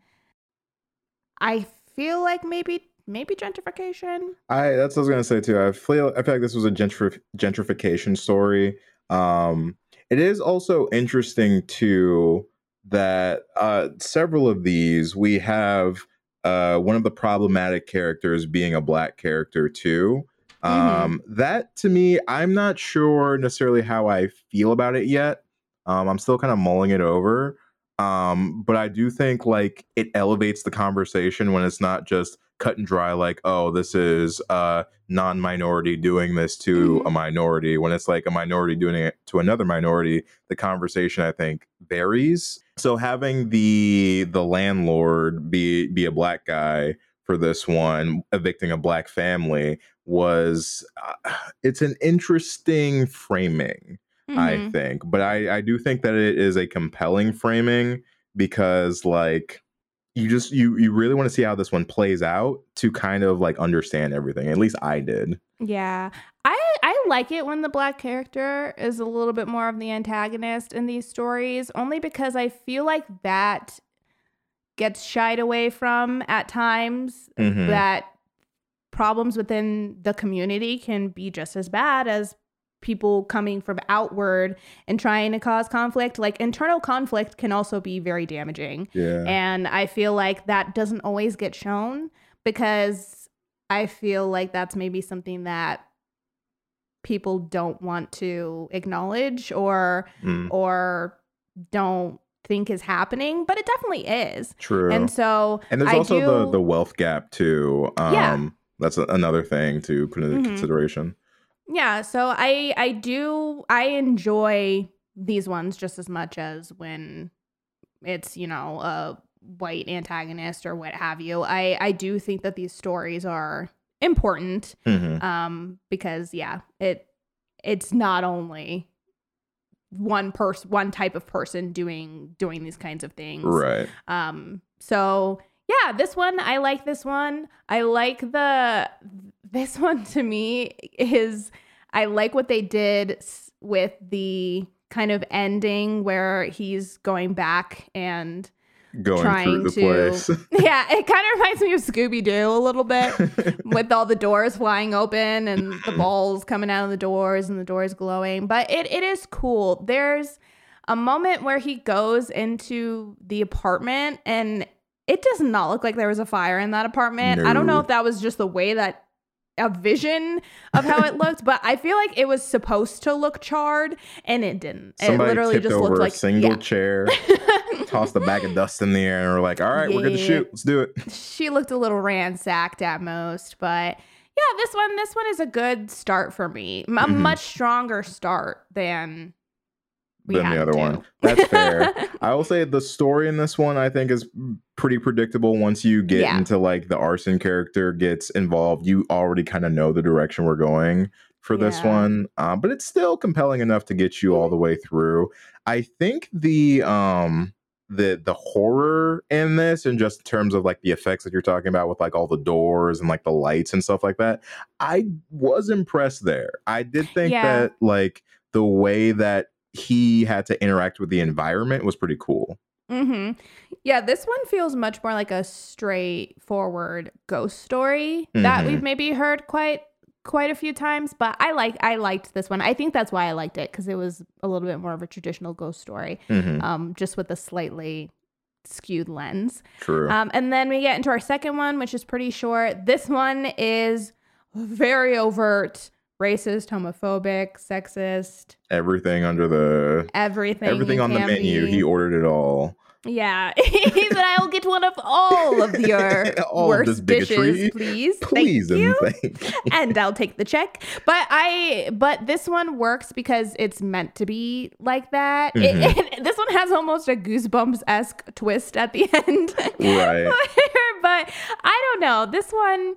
I feel like maybe maybe gentrification. i that's what i was gonna say too. I feel i feel like this was a gentri- gentrification story. Um it is also interesting too that uh several of these we have uh one of the problematic characters being a black character too. Um that to me i'm not sure necessarily how i feel about it yet. Um i'm still kind of mulling it over um but i do think like it elevates the conversation when it's not just cut and dry like oh this is a non-minority doing this to Mhm. a minority. When it's like a minority doing it to another minority the conversation i think varies. So having the the landlord be be a black guy for this one evicting a black family was uh, it's an interesting framing I Mhm. think. But I I do think that it is a compelling framing because like you just you you really want to see how this one plays out to kind of like understand everything. At least I did. Yeah. I I like it when the black character is a little bit more of the antagonist in these stories only because I feel like that gets shied away from at times Mhm. that problems within the community can be just as bad as people coming from outward and trying to cause conflict. Like internal conflict can also be very damaging. Yeah. And I feel like that doesn't always get shown because I feel like that's maybe something that people don't want to acknowledge or Mm, or don't think is happening, but it definitely is. true. And so And there's I also the do- the wealth gap too. Um Yeah. that's a, another thing to put into Mhm. consideration. Yeah, so I I do I enjoy these ones just as much as when it's, you know, a white antagonist or what have you. I I do think that these stories are important Mhm. um because yeah, it it's not only one person one type of person doing doing these kinds of things. Right. Um, so yeah, this one I like this one. I like the this one to me is I like what they did with the kind of ending where he's going back and Going trying through the to place. yeah, it kind of reminds me of Scooby Doo a little bit with all the doors flying open and the balls coming out of the doors and the doors glowing. But it, it is cool. There's a moment where he goes into the apartment and it does not look like there was a fire in that apartment. I don't know if that was just the way that a vision of how it looked, but I feel like it was supposed to look charred and it didn't. Somebody it literally just over looked a like single yeah. chair, tossed a bag of dust in the air, and we're like, "All right, we're good to shoot. Let's do it." she looked a little ransacked at most, but yeah, this one this one is a good start for me. A Mhm. much stronger start than we Than the other to. one. That's fair. I will say the story in this one I think is pretty predictable once you get Yeah. into like the arson character gets involved. You already kind of know the direction we're going for this Yeah. one. Uh, but it's still compelling enough to get you all the way through. I think the um the the horror in this and just in terms of like the effects that you're talking about with like all the doors and like the lights and stuff like that i was impressed there i did think Yeah. that like the way that he had to interact with the environment was pretty cool hmm Yeah, this one feels much more like a straightforward ghost story that Mhm. we've maybe heard quite quite a few times, but I like I liked this one. I think that's why I liked it because it was a little bit more of a traditional ghost story, Mhm, um, just with a slightly skewed lens. true Um, and then we get into our second one, which is pretty short. This one is very overt, racist, homophobic, sexist, everything under the everything. everything on the menu be. he ordered it all Yeah, he said, "I'll get one of all of your All of this worst bigotry. dishes, please, please Thank you. and thank you. and I'll take the check." But I, but this one works because it's meant to be like that. It- Mhm. this one has almost a Goosebumps esque twist at the end, Right. but I don't know. This one,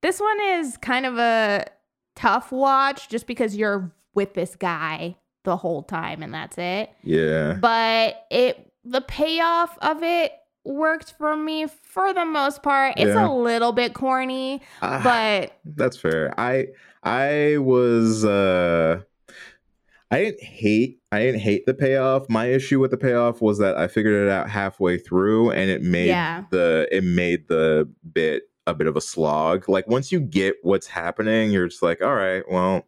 this one is kind of a tough watch just because you're with this guy the whole time and that's it yeah but it the payoff of it worked for me for the most part. It's Yeah. a little bit corny, Ah, but That's fair. I I was uh I didn't hate I didn't hate the payoff. My issue with the payoff was that I figured it out halfway through and it made Yeah. the it made the bit a bit of a slog. Like once you get what's happening, you're just like, all right, well,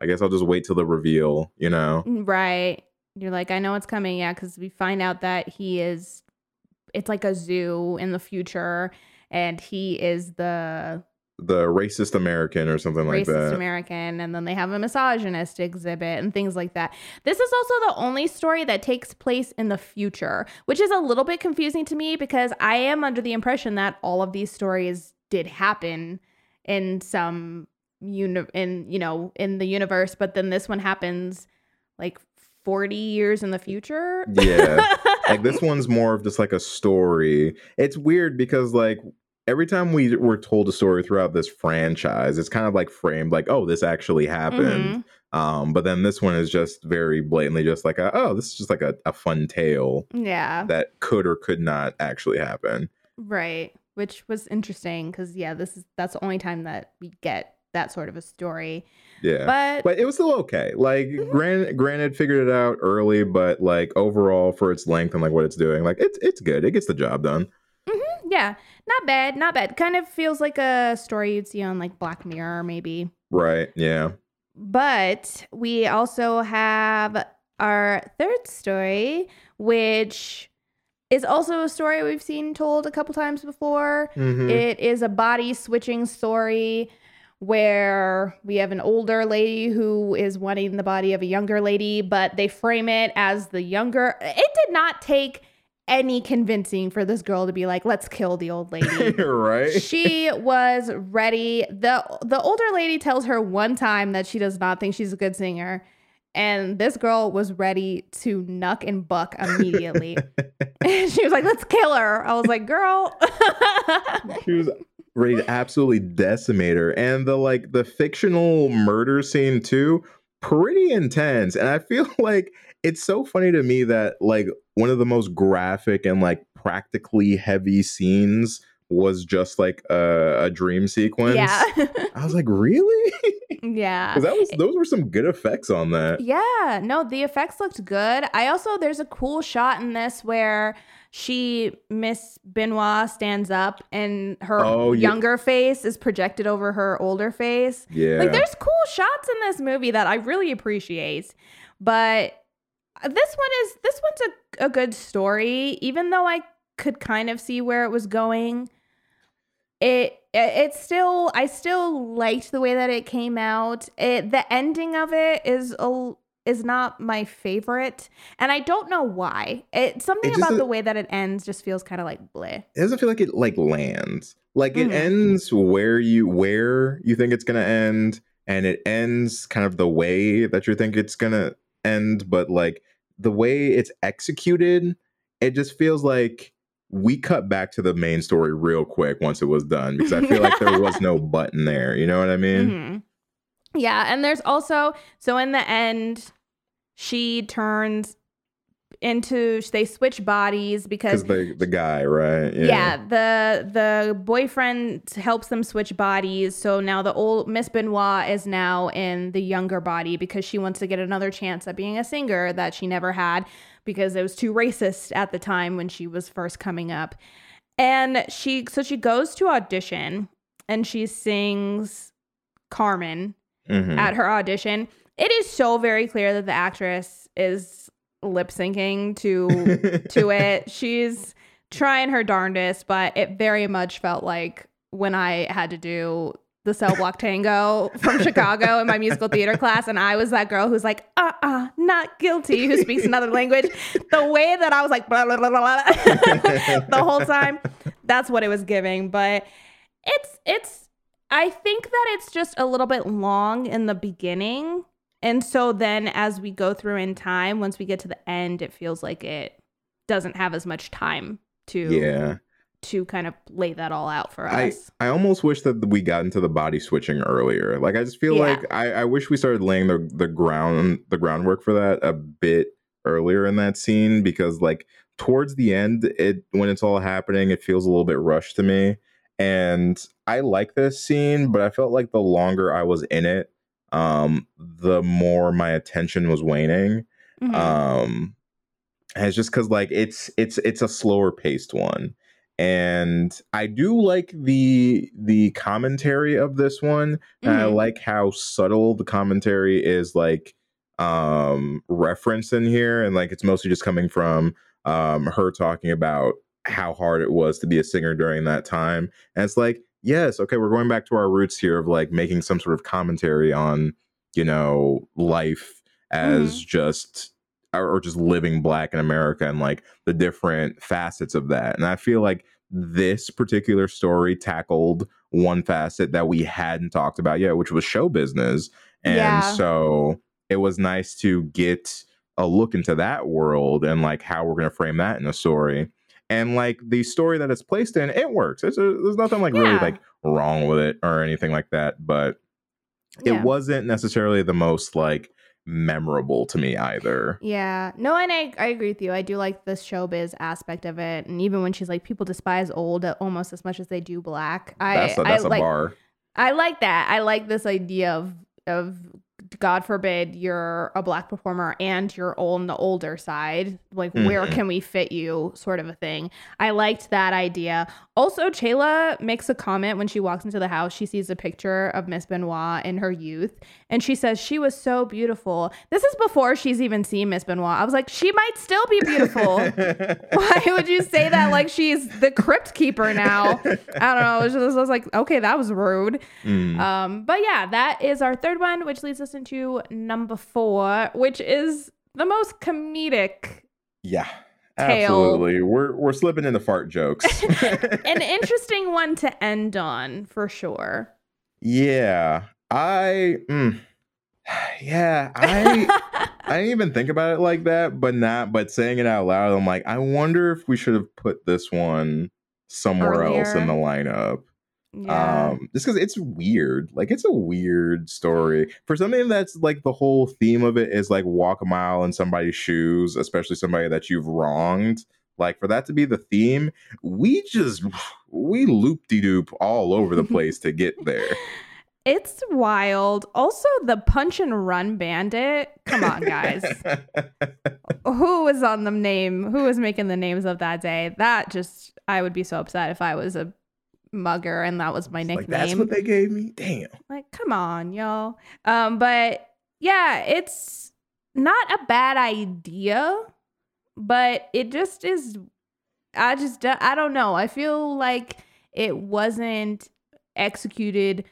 I guess I'll just wait till the reveal, you know? Mm, right. You're like, I know it's coming, yeah, because we find out that he is it's like a zoo in the future and he is the The racist American or something like racist that. American, and then they have a misogynist exhibit and things like that. This is also the only story that takes place in the future, which is a little bit confusing to me because I am under the impression that all of these stories did happen in some uni- in you know in the universe, but then this one happens like 40 years in the future. Yeah. like this one's more of just like a story. It's weird because like every time we were told a story throughout this franchise, it's kind of like framed like, oh, this actually happened. Mhm. Um, but then this one is just very blatantly just like, a, oh, this is just like a, a fun tale Yeah. that could or could not actually happen. Right. Which was interesting because yeah, this is that's the only time that we get that sort of a story. Yeah. But, But it was still okay. Like, Mhm. granted, granted, figured it out early, but like overall for its length and like what it's doing, like it's it's good. It gets the job done. Yeah, not bad, not bad. Kind of feels like a story you'd see on like Black Mirror, maybe. Right. Yeah. but we also have our third story, which is also a story we've seen told a couple times before. Mhm. It is a body switching story where we have an older lady who is wanting the body of a younger lady, but they frame it as the younger. It did not take any convincing for this girl to be like, let's kill the old lady. right? she was ready. The the older lady tells her one time that she does not think she's a good singer. And this girl was ready to nuck and buck immediately. and she was like, let's kill her. I was like, girl. she was ready to absolutely decimate her. And the like the fictional murder scene too, pretty intense. And I feel like it's so funny to me that like one of the most graphic and like practically heavy scenes was just like a, a dream sequence. yeah. I was like, really? yeah. That was those were some good effects on that. Yeah, no, the effects looked good. I also there's a cool shot in this where she Miss Benoit stands up and her Oh, yeah. younger face is projected over her older face. Yeah. Like there's cool shots in this movie that I really appreciate. But this one is this one's a, a good story, even though I could kind of see where it was going. It it it's still I still liked the way that it came out. It the ending of it is a is not my favorite, and I don't know why. It something It about the way that it ends just feels kind of like bleh. it doesn't feel like it like lands like it Mhm. ends where you where you think it's gonna end and it ends kind of the way that you think it's gonna end but like the way it's executed it just feels like we cut back to the main story real quick once it was done because i feel like there was no button there you know what i mean Mhm. Yeah, and there's also so in the end, she turns into they switch bodies because the the guy right yeah. the the boyfriend helps them switch bodies. So now the old Miss Benoit is now in the younger body because she wants to get another chance at being a singer that she never had because it was too racist at the time when she was first coming up. And she so she goes to audition and she sings Carmen Mhm. at her audition. It is so very clear that the actress is lip syncing to to it. She's trying her darndest, but it very much felt like when I had to do the cell block tango from Chicago in my musical theater class, and I was that girl who's like, uh uh not guilty, who speaks another language. The way that I was like, blah, blah, blah, blah, blah, the whole time, that's what it was giving. But it's, it's, I think that it's just a little bit long in the beginning. And so then as we go through in time, once we get to the end, it feels like it doesn't have as much time to yeah to kind of lay that all out for I, us. I almost wish that we got into the body switching earlier. Like I just feel Yeah. like I, I wish we started laying the the ground the groundwork for that a bit earlier in that scene because like towards the end it when it's all happening it feels a little bit rushed to me and I like this scene but I felt like the longer I was in it um the more my attention was waning Mhm. um and it's just because like it's it's it's a slower paced one. And i do like the the commentary of this one and i like how subtle the commentary is like um reference in here and like it's mostly just coming from um her talking about how hard it was to be a singer during that time. And it's like yes okay we're going back to our roots here of like making some sort of commentary on you know life as mm-hmm. just or or just living black in America and like the different facets of that. And I feel like this particular story tackled one facet that we hadn't talked about yet, which was show business. And Yeah. so it was nice to get a look into that world and like how we're going to frame that in a story. And like the story that it's placed in, it works. It's a, there's nothing like really like wrong with it or anything like that. But Yeah. it wasn't necessarily the most like memorable to me either. Yeah. No, and I, I agree with you. I do like the showbiz aspect of it. And even when she's like, people despise old almost as much as they do black. I, That's a, that's I a like, bar. I like that. I like this idea of of God forbid you're a black performer and you're on the older side. Like, where Mhm. can we fit you? Sort of a thing. I liked that idea. Also, Chayla makes a comment when she walks into the house. She sees a picture of Miss Benoit in her youth, and she says she was so beautiful. This is before she's even seen Miss Benoit. I was like, she might still be beautiful. Why would you say that like she's the crypt keeper now? I don't know. It was just, I was like, okay, that was rude. Mm. Um, but yeah, that is our third one, which leads us into number four, which is the most comedic, yeah. Absolutely. We're we're slipping into fart jokes. an interesting one to end on for sure. yeah. I mm, yeah, I I didn't even think about it like that, but not but saying it out loud, I'm like, I wonder if we should have put this one somewhere else in the lineup. Yeah. Um, just because it's weird. Like it's a weird story for something that's like the whole theme of it is like walk a mile in somebody's shoes, especially somebody that you've wronged. Like for that to be the theme, we just we loop de doop all over the place to get there. it's wild. Also, the punch and run bandit. Come on, guys. who was on the name? Who was making the names of that day? That just, I would be so upset if I was a mugger and that was my It's nickname. like that's what they gave me. Damn. Like, come on, y'all. Um, but yeah, it's not a bad idea, but it just is. I just, I don't know. I feel like it wasn't executed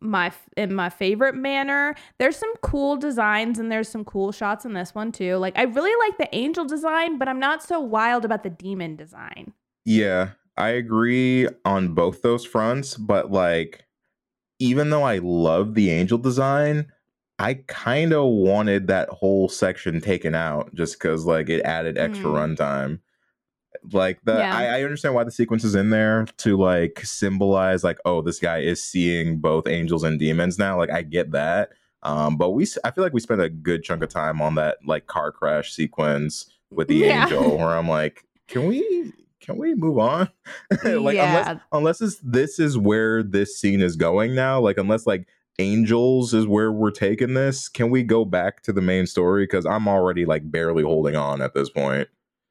my in my favorite manner. There's some cool designs and there's some cool shots in this one too. Like I really like the angel design, but I'm not so wild about the demon design. Yeah, I agree on both those fronts, but like even though I love the angel design, I kind of wanted that whole section taken out just because like it added extra Mm. runtime. Like the Yeah. I, I understand why the sequence is in there to like symbolize like oh this guy is seeing both angels and demons now like I get that um but we I feel like we spent a good chunk of time on that like car crash sequence with the Yeah. angel where I'm like can we can we move on like unless Yeah. unless it's, this is where this scene is going now like unless like angels is where we're taking this can we go back to the main story because i'm already like barely holding on at this point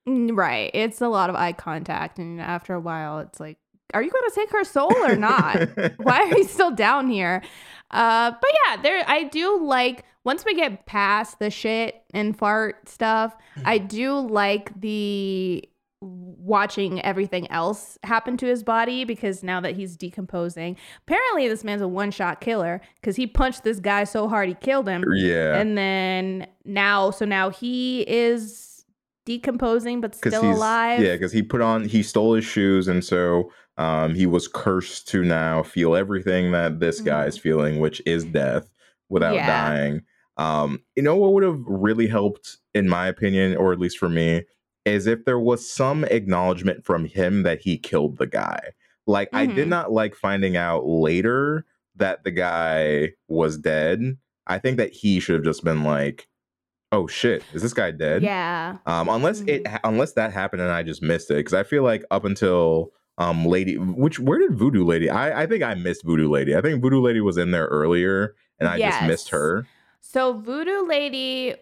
Mm, Right. It's a lot of eye contact. And after a while, it's like, are you going to take her soul or not? Why are you still down here? Uh, but yeah, there, I do like, once we get past the shit and fart stuff, I do like the watching everything else happen to his body because now that he's decomposing, apparently this man's a one shot killer because he punched this guy so hard he killed him. yeah And then now, so now he is decomposing but still alive. yeah because he put on he stole his shoes and so um he was cursed to now feel everything that this guy is feeling which is death without Mm-hmm. Yeah. dying um you know what would have really helped in my opinion or at least for me is if there was some acknowledgement from him that he killed the guy. Like i did Mhm. not like finding out later that the guy was dead. I think that he should have just been like oh shit is this guy dead? Yeah. um, unless it unless that happened and I just missed it because I feel like up until um lady which where did voodoo lady I I think I missed voodoo lady. I think voodoo lady was in there earlier and I just missed her. So Voodoo Lady,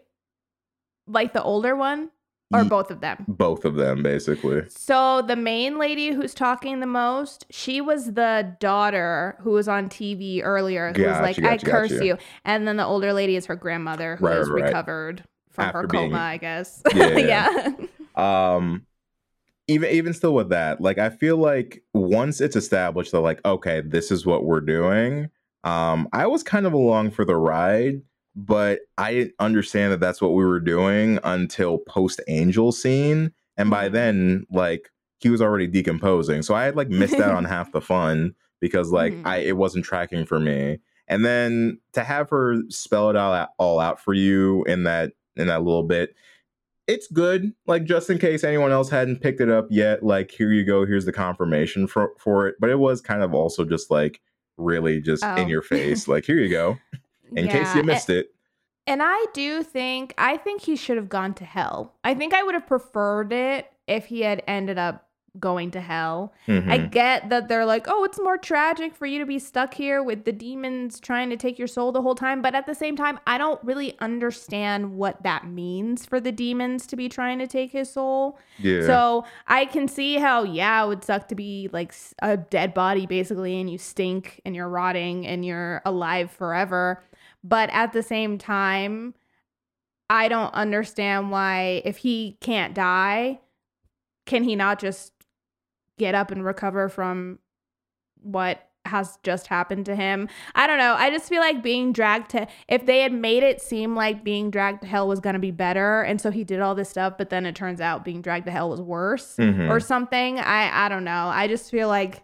like the older one, or both of them? both of them basically So the main lady who's talking the most, she was the daughter who was on TV earlier, who was Gotcha, like, "I gotcha, curse you," and then the older lady is her grandmother who Right, has right, right. recovered from her After being- coma, I guess. Yeah, yeah. um even even still with that like I feel like once it's established that like okay this is what we're doing um I was kind of along for the ride but I didn't understand that that's what we were doing until post angel scene and by Mhm. then like he was already decomposing so I had like missed out on half the fun because like Mhm. I it wasn't tracking for me and then to have her spell it all out, all out for you in that in that little bit it's good like just in case anyone else hadn't picked it up yet like here you go here's the confirmation for for it but it was kind of also just like really just Oh. in your face like here you go in case you missed it And I do think I think he should have gone to hell. I think I would have preferred it if he had ended up going to hell. Mhm. I get that they're like, oh, it's more tragic for you to be stuck here with the demons trying to take your soul the whole time. But at the same time, I don't really understand what that means for the demons to be trying to take his soul. yeah. So I can see how, yeah, it would suck to be like a dead body basically, and you stink and you're rotting and you're alive forever. But at the same time, I don't understand why, if he can't die, can he not just get up and recover from what has just happened to him? I don't know. I just feel like being dragged to, if they had made it seem like being dragged to hell was going to be better, and so he did all this stuff, but then it turns out being dragged to hell was worse Mhm. or something. I I don't know. I just feel like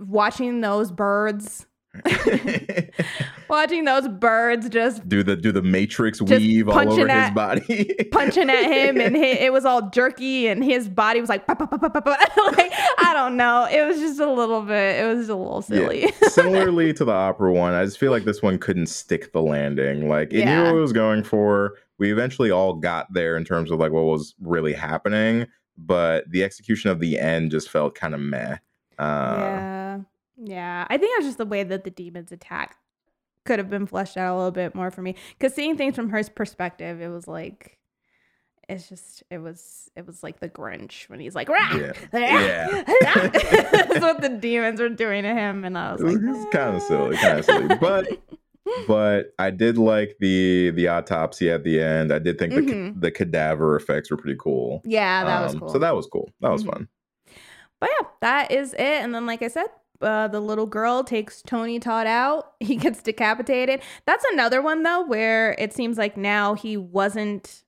watching those birds, watching those birds just do the do the matrix weave all over his body. punching at him and it was all jerky and his body was like, like I don't know. It was just a little bit. It was a little silly. Yeah. Similarly to the opera one, I just feel like this one couldn't stick the landing. Like it knew what it was going for. We eventually all got there in terms of like what was really happening, but the execution of the end just felt kind of meh. Uh, yeah, yeah. I think it was just the way that the demons attack could have been fleshed out a little bit more for me. Because seeing things from her perspective, it was like. It's just it was it was like the Grinch when he's like rah, Yeah. rah, Yeah. rah." That's what the demons were doing to him, and I was It was, like, kind of silly, kind of silly, but but I did like the the autopsy at the end. I did think the ca- Mhm. the cadaver effects were pretty cool. yeah, that was Um, cool. So that was cool. That was Mhm. fun. But yeah, that is it. And then, like I said, uh, the little girl takes Tony Todd out. He gets decapitated. That's another one though, where it seems like now he wasn't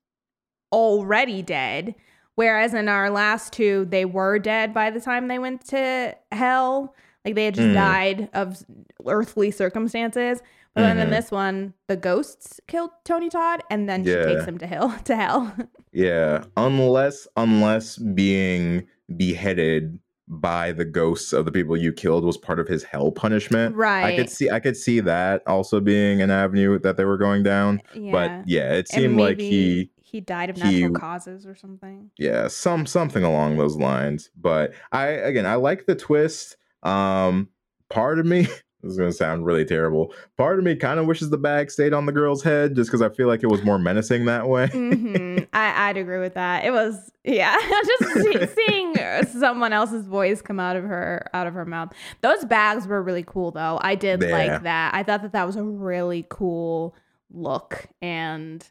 already dead. Whereas in our last two, they were dead by the time they went to hell. Like they had just Mm. died of earthly circumstances. But then in Mhm. this one, the ghosts killed Tony Todd, and then she Yeah. takes him to hell. To hell. Yeah, unless unless being beheaded by the ghosts of the people you killed was part of his hell punishment. Right. I could see I could see that also being an avenue that they were going down. yeah. But yeah, it seemed like he he died of he- natural causes or something. yeah, some something along those lines. But I again I like the twist. Um part of me this is gonna sound really terrible. Part of me kind of wishes the bag stayed on the girl's head just because I feel like it was more menacing that way. hmm I, I'd agree with that. It was, yeah, just see, seeing uh, someone else's voice come out of her out of her mouth. Those bags were really cool, though. I did Yeah. like that. I thought that that was a really cool look, and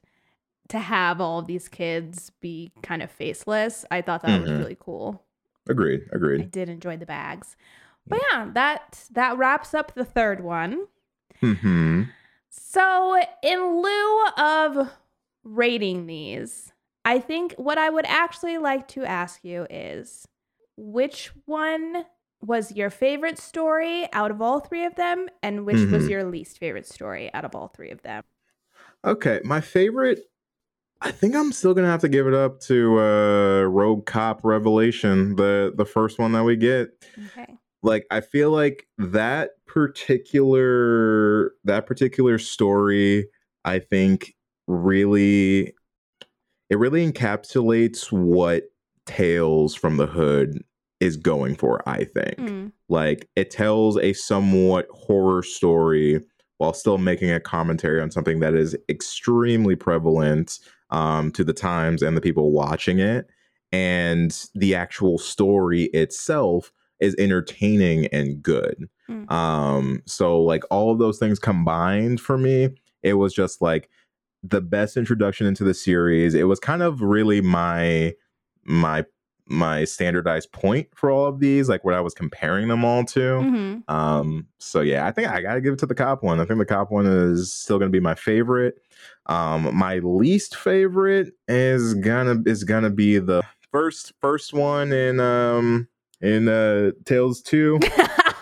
to have all of these kids be kind of faceless, I thought that was Mhm. really cool. agreed, Agreed. I did enjoy the bags, but yeah, that that wraps up the third one. hmm So, in lieu of rating these, I think what I would actually like to ask you is which one was your favorite story out of all three of them, and which was Mhm. your least favorite story out of all three of them? Okay, my favorite. I think I'm still gonna have to give it up to uh, Rogue Cop Revelation, the the first one that we get. Okay. Like, I feel like that particular that particular story, I think, really it really encapsulates what Tales from the Hood is going for. I think. Mm, Like it tells a somewhat horror story while still making a commentary on something that is extremely prevalent um, to the times and the people watching it. And the actual story itself is entertaining and good. Mm. Um, so like all of those things combined for me, it was just like the best introduction into the series. It was kind of really my my my standardized point for all of these, like what I was comparing them all to. mhm. Um, so yeah, I think I gotta give it to the cop one. I think the cop one is still gonna be my favorite. Um, my least favorite is gonna is gonna be the first first one in um in uh Tales 2.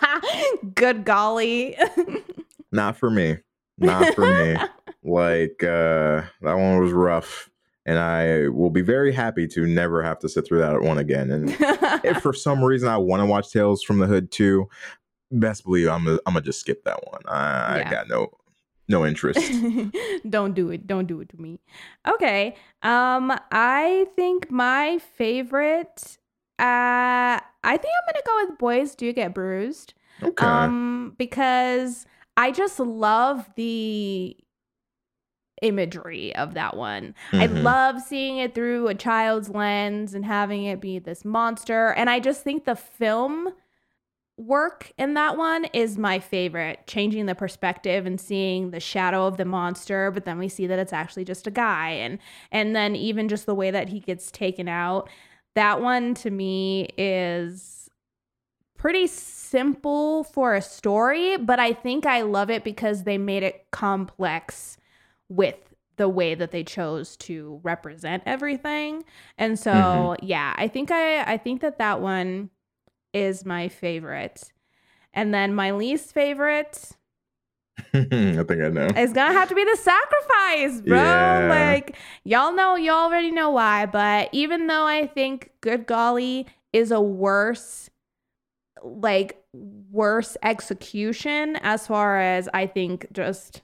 Good golly. Not for me. Not for me. Like uh that one was rough. And I will be very happy to never have to sit through that one again. And if for some reason I want to watch Tales from the Hood too, best believe I'm gonna, I'm gonna just skip that one. I, Yeah. I got no no interest. don't do it. Don't do it to me. Okay. Um, I think my favorite uh, I think I'm gonna go with Boys Do Get Bruised. Okay. Um, because I just love the imagery of that one. I Mhm. love seeing it through a child's lens and having it be this monster. And I just think the film work in that one is my favorite, changing the perspective and seeing the shadow of the monster, but then we see that it's actually just a guy and and then even just the way that he gets taken out. That one to me is pretty simple for a story, but I think I love it because they made it complex with the way that they chose to represent everything. And so, Mhm. yeah, I think I I think that that one is my favorite. And then my least favorite I think I know. It's gonna have to be the sacrifice, bro. Yeah. Like y'all know, y'all already know why. But even though I think Good Golly is a worse, like worse execution as far as I think just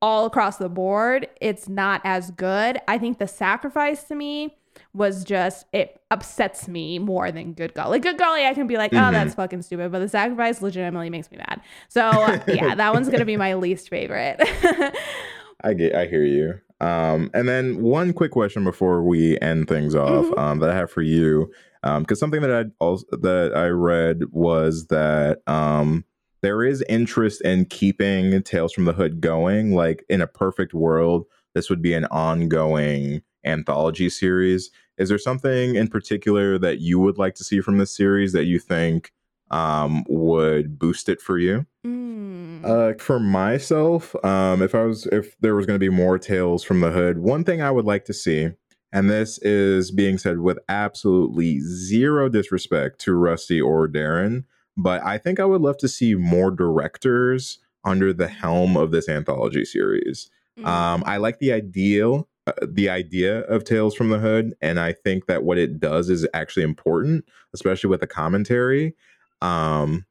all across the board, it's not as good. I think the sacrifice to me was just it upsets me more than good golly. Like good golly, I can be like, oh, Mhm. that's fucking stupid, but the sacrifice legitimately makes me mad. So yeah, that one's gonna be my least favorite. I get, I hear you. Um, and then one quick question before we end things off Mhm. um, that I have for you, because something that I also that I read was that um, there is interest in keeping Tales from the Hood going. Like in a perfect world, this would be an ongoing anthology series. Is there something in particular that you would like to see from this series that you think um, would boost it for you? Mm. Uh, for myself, um, if I was, if there was going to be more tales from the hood, one thing I would like to see, and this is being said with absolutely zero disrespect to Rusty or Darin, but I think I would love to see more directors under the helm of this anthology series. Mm. Um, I like the ideal, uh, the idea of Tales from the Hood, and I think that what it does is actually important, especially with the commentary. Um,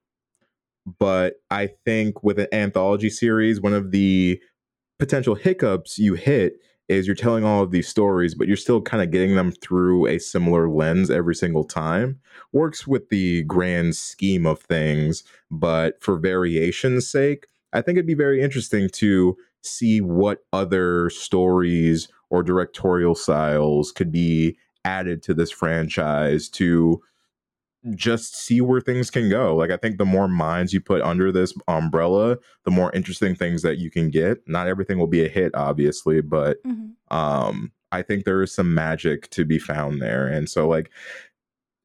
but I think with an anthology series, one of the potential hiccups you hit is you're telling all of these stories, but you're still kind of getting them through a similar lens every single time. Works with the grand scheme of things, but for variation's sake, I think it'd be very interesting to see what other stories or directorial styles could be added to this franchise to just see where things can go. Like I think the more minds you put under this umbrella, the more interesting things that you can get. Not everything will be a hit, obviously, but Mhm. um I think there is some magic to be found there. And so like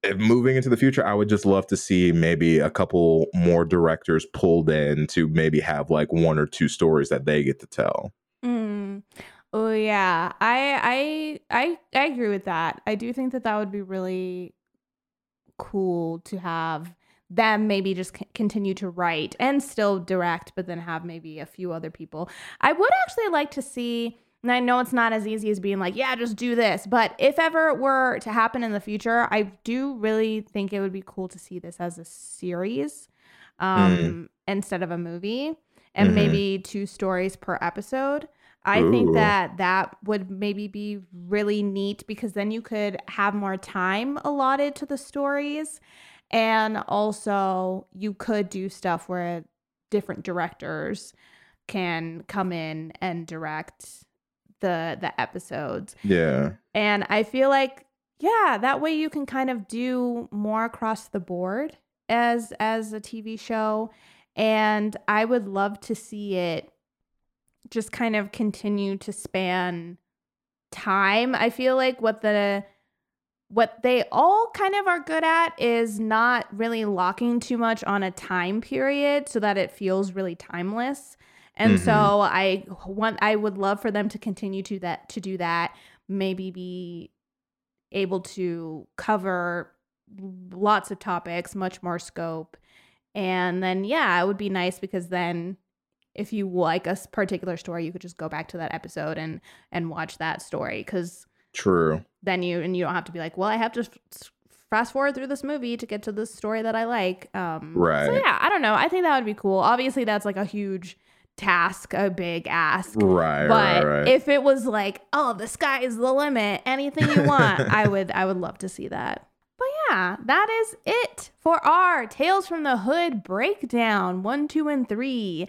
if moving into the future, I would just love to see maybe a couple more directors pulled in to maybe have like one or two stories that they get to tell. Mm. Oh yeah, I I I I agree with that. I do think that that would be really cool to have them maybe just c- continue to write and still direct, but then have maybe a few other people. I would actually like to see. And I know it's not as easy as being like, yeah, just do this. But if ever it were to happen in the future, I do really think it would be cool to see this as a series um, instead of a movie and Mhm. maybe two stories per episode. I think that that would maybe be really neat because then you could have more time allotted to the stories. And also, you could do stuff where different directors can come in and direct the the episodes. Yeah. And I feel like yeah, that way you can kind of do more across the board as as a TV show and I would love to see it just kind of continue to span time. I feel like what the what they all kind of are good at is not really locking too much on a time period so that it feels really timeless. And Mhm. so I want I would love for them to continue to that to do that, maybe be able to cover lots of topics, much more scope. And then yeah, it would be nice because then if you like a particular story, you could just go back to that episode and and watch that story cuz True. then you and you don't have to be like, well, I have to f- fast forward through this movie to get to this story that I like. Um, So Right. yeah, I don't know. I think that would be cool. Obviously, that's like a huge task, a big ask. Right. But right. Right. if it was like, oh, the sky is the limit, anything you want, I would, I would love to see that. But yeah, that is it for our Tales from the Hood breakdown one, two, and three.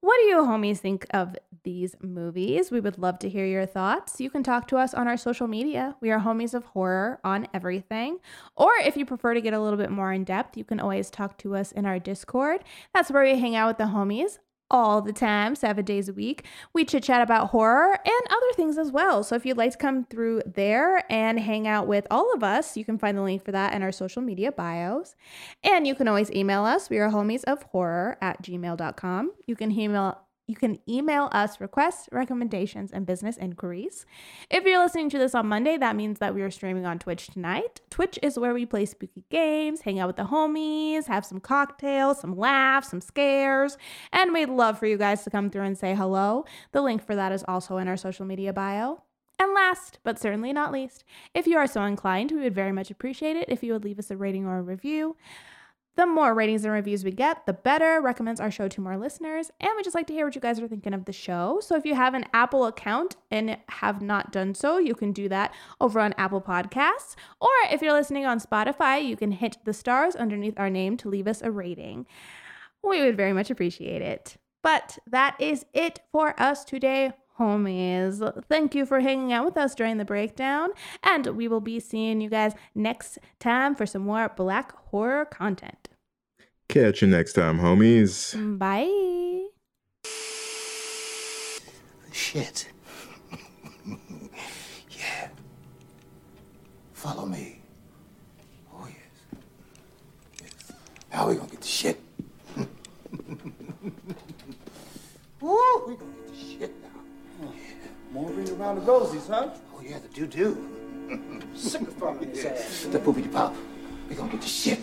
What do you homies think of these movies? We would love to hear your thoughts. You can talk to us on our social media. We are homies of horror on everything. Or if you prefer to get a little bit more in depth, you can always talk to us in our Discord. That's where we hang out with the homies all the time, seven days a week. We chit chat about horror and other things as well. So if you'd like to come through there and hang out with all of us, you can find the link for that in our social media bios. And you can always email us. We are homies of horror at gmail.com. You can email you can email us requests, recommendations, and business inquiries. If you're listening to this on Monday, that means that we are streaming on Twitch tonight. Twitch is where we play spooky games, hang out with the homies, have some cocktails, some laughs, some scares, and we'd love for you guys to come through and say hello. The link for that is also in our social media bio. And last, but certainly not least, if you are so inclined, we would very much appreciate it if you would leave us a rating or a review. The more ratings and reviews we get, the better. Recommends our show to more listeners. And we just like to hear what you guys are thinking of the show. So if you have an Apple account and have not done so, you can do that over on Apple Podcasts. Or if you're listening on Spotify, you can hit the stars underneath our name to leave us a rating. We would very much appreciate it. But that is it for us today homies. Thank you for hanging out with us during the breakdown, and we will be seeing you guys next time for some more black horror content. Catch you next time, homies. Bye. Shit. yeah. Follow me. Oh, yes. yes. Now we gonna get the shit. Woo! We gonna get the shit now. More ring around the rosies, huh? Oh, yeah, the doo-doo. Sick of fucking his ass. The poopity pop. We gonna get the shit.